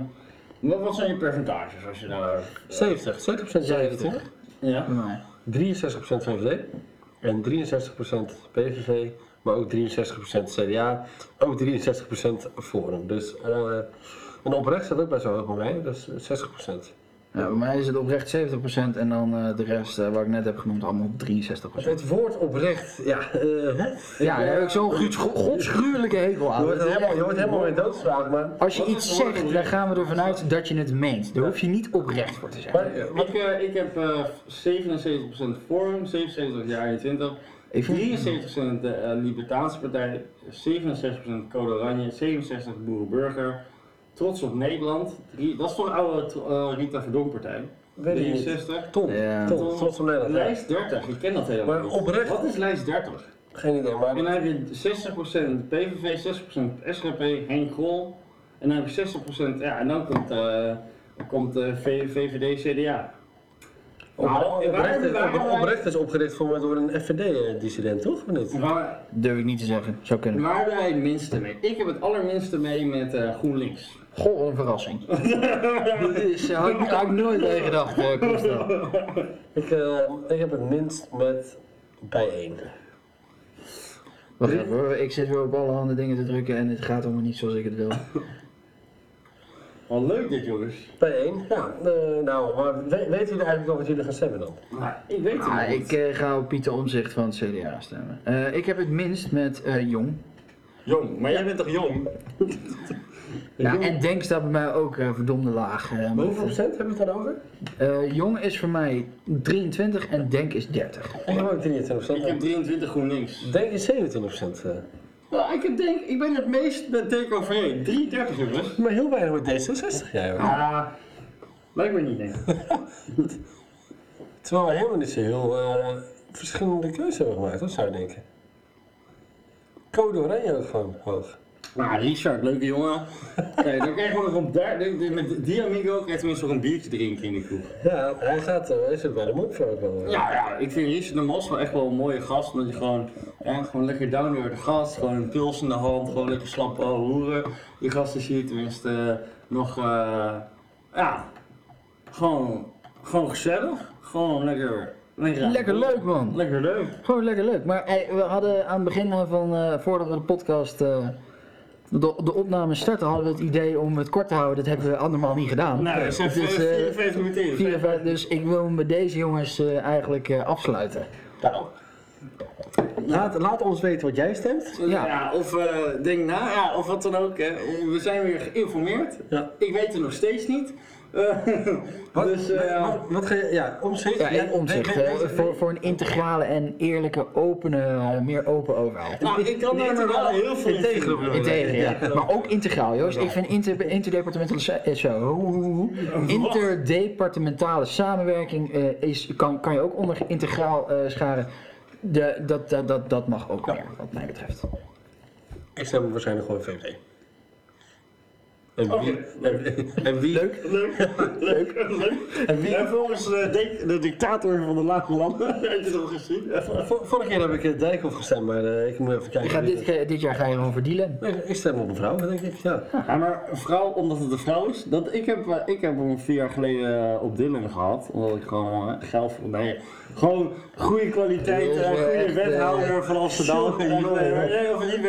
wat, wat zijn je percentages als je daar... 70, 70% ja 21, Ja? Bij mij. 63% VVD en 63% PVV, maar ook 63% CDA, ook 63% Forum. Dus eh en oprecht staat ook best wel hoog bij mij, dus 60%. Ja, bij mij is het oprecht 70% en dan eh, de rest, eh, wat ik net heb genoemd, allemaal op 63%. Het woord oprecht, ja, eh, hè? Ja, daar heb ik zo'n gods- godsgruwelijke hekel Je aan. wordt, er helemaal, je wordt helemaal weer doodgevraagd, maar... Als je iets zegt, dan gaan we ervan uit dat je het meent. Daar hoef je niet oprecht voor te zeggen. maar wat, Ik, eh, ik heb eh 77% Forum, 77 ja 21, Ik vind, 73% de eh, Libertaanse Partij, 67% Code Oranje, 67% Boerenburger. Trots op Nederland, drie, dat is toch een oude eh, Rita Verdonk partij. weet ik niet. 63. Tom, Ja. Tom, trots op Nederland. ja. Lijst 30, ik ken dat helemaal Maar niet. oprecht- Wat is lijst 30? Geen idee, maar... En dan heb je 60% PVV, 60% SGP, Henk Krol. En dan heb je 60%, ja, en dan komt, eh dan komt V- VVD, CDA. Nou, oprecht, waar- is- oprecht opgericht voor, door een FVD-dissident, toch? Of niet? Waar, durf ik niet te zeggen. Zou kunnen. waar heb jij het minste mee? Ik heb het allerminste mee met eh, GroenLinks. Goh, wat een verrassing. Dat is, <laughs> eh, had, ik, had ik nooit mee gedacht, eh Koester. Ik, eh, ik heb het minst met bijeen. Wacht even hoor, ik zit weer op allerhande dingen te drukken en het gaat allemaal niet zoals ik het wil. Wat leuk dit jongens. Bijeen? Ja, eh, nou, maar we- weten jullie eigenlijk al wat jullie gaan stemmen dan? Ik weet het Ah, niet. ik eh, ga op Pieter Omzicht van het CDA stemmen. Eh, ik heb het minst met eh, Jong. Jong, maar jij bent toch jong? <laughs> Ja, en Denk staat bij mij ook eh, verdomde laag. eh, Maar met, hoeveel procent hebben we het dan over? eh, Jong is voor mij 23 en Denk is 30. Ik heb ook 23 Ik heb 23 GroenLinks. Denk je 27 procent? Nou, ik heb denk, ik ben het meest met Denk over je. 33 jongens. Maar heel weinig met D66, jij hoor. Ah, lijkt me niet denk ik. <laughs> Terwijl we helemaal niet zo heel eh, verschillende keuzes hebben gemaakt, dat zou je denken. Code Oranje ook gewoon hoog. Nou, Richard, leuke jongen. <laughs> Kijk, dan krijg je nog een daar, de- de- met die amigo krijg je tenminste nog een biertje drinken in de kroeg. Ja, hij gaat eh, hij zit bij de voor ook wel. eh. Ja, ja, ik vind Richard de Mos wel echt wel een mooie gast, omdat je gewoon, ja, gewoon lekker down earth gast, gewoon een pils in de hand, gewoon lekker slap ouwe hoeren. Die gasten zie je tenminste eh, nog, eh, ja, gewoon, gewoon gezellig, gewoon lekker, lekker, Lekker leuk man. lekker leuk. Gewoon lekker leuk. Maar hey, we hadden aan het begin van, eh, voordat we de podcast, de, de opname starten, hadden we het idee om het kort te houden. Dat hebben we andermaal niet gedaan. Nou, dat zijn Dus, eh, 54 minuten vijf, dus ik wil met deze jongens eh, eigenlijk eh, afsluiten. Nou, laat, laat ons weten wat jij stemt. Ja. Ja. of eh, denk na, ja, of wat dan ook. Hè. We zijn weer geïnformeerd. Ja. Ik weet het nog steeds niet. Eh, Wat, dus, eh, wat, wat ga je, ja, omzicht. Ja, Ja, omzicht. nee, eh, nee, voor, voor een integrale en eerlijke, opene, eh, meer open overheid. nou, ik kan daar maar wel heel veel vinden. Integer, ja. Maar ook integraal, Joost. Ik vind inter, interdepartementale eh, zo, interdepartementale samenwerking eh, is, kan, kan je ook onder integraal eh, scharen. De, dat, dat, dat, dat mag ook meer, wat mij betreft. Ik stem waarschijnlijk gewoon VVD. En wie? <laughs> En, en wie? Leuk. Leuk, <laughs> leuk, leuk. En wie? En volgens eh, de, de dictator van de lage landen, <laughs> heb je het al gezien? Vor- Vorige keer heb ik eh, Dijkhoff gestemd, maar eh, ik moet even kijken. ga dit, dit jaar ga je gewoon verdienen. Nee, ik stem op een vrouw, denk ik. Ja. Ja, maar een vrouw, omdat het een vrouw is, dat, ik, heb, ik heb hem vier jaar geleden op Dylan gehad, omdat ik gewoon geld voor, nee, gewoon goede kwaliteit, is eh, goede echt, wethouder van Amsterdam. Nee, of niet,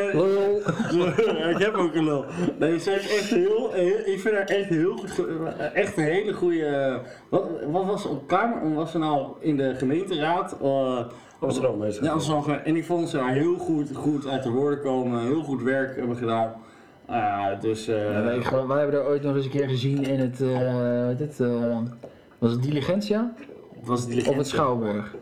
ik heb ook een lul. Nee, ze heeft echt heel, heel- ik vind haar echt heel goed, eh, echt een hele goede, wat, wat was ze op kamer, was ze nou in de gemeenteraad? eh, Amsterdam is ja, Amsterdam. En ik vond ze daar heel goed, goed uit de woorden komen, heel goed werk hebben gedaan. Ah, dus eh, Ja, wij, wij hebben er ooit nog eens een keer gezien in het, eh, wat is het, eh, was het Diligentia? het was die Of het Schouwburg?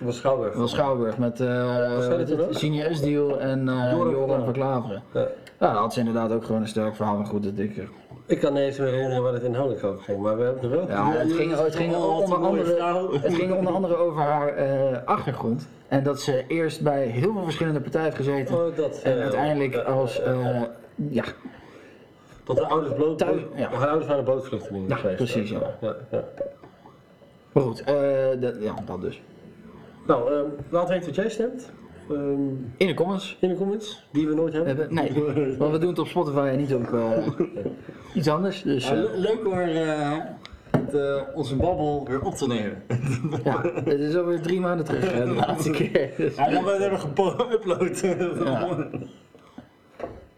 Was Schouwburg. Was Schouwburg met eh dat het dan? Senior S-deal en eh Joram Joram van van Klaveren. Ja. Ja, dat had ze inderdaad ook gewoon een sterk verhaal, maar goed, dat ik... eh, Ik kan niet eens meer herinneren waar het inhoudelijk over ging, maar we hebben het er wel. Ja, het ging, het ging, onder, andere, het ging onder andere over haar eh, achtergrond. En dat ze eerst bij heel veel verschillende partijen heeft gezeten. Oh, dat. En eh, uiteindelijk als, eh, ja, Tot de ouders bloot. Thuis- ja. Haar ouders waren bootvluchtelingen. Ja, geweest. precies, ja. ja, ja. maar goed, eh, dat, ja, dat dus. Nou, ehm, laat weten wat jij stemt. Ehm, In de comments. in de comments, die we nooit We hebben. hebben, nee, <laughs> want we doen het op Spotify en niet op eh, <laughs> iets anders. Dus Ja, eh, le- leuk eh, het, eh, onze babbel weer op te nemen. <laughs> ja, het is alweer drie maanden terug, hè, de laatste keer. Dus, Ja, we het hebben geüpload. Ja.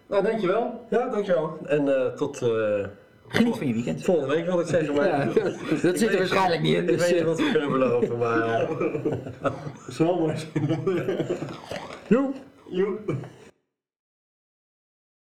Nou, dankjewel. Ja, dankjewel. En eh, tot eh, Geniet van je weekend. volgende week wil ik zeggen, maar Ja, dat zit er waarschijnlijk niet in. ik Dus, weet niet eh, wat we kunnen beloven, maar... Zo mooi. Joe! Joep.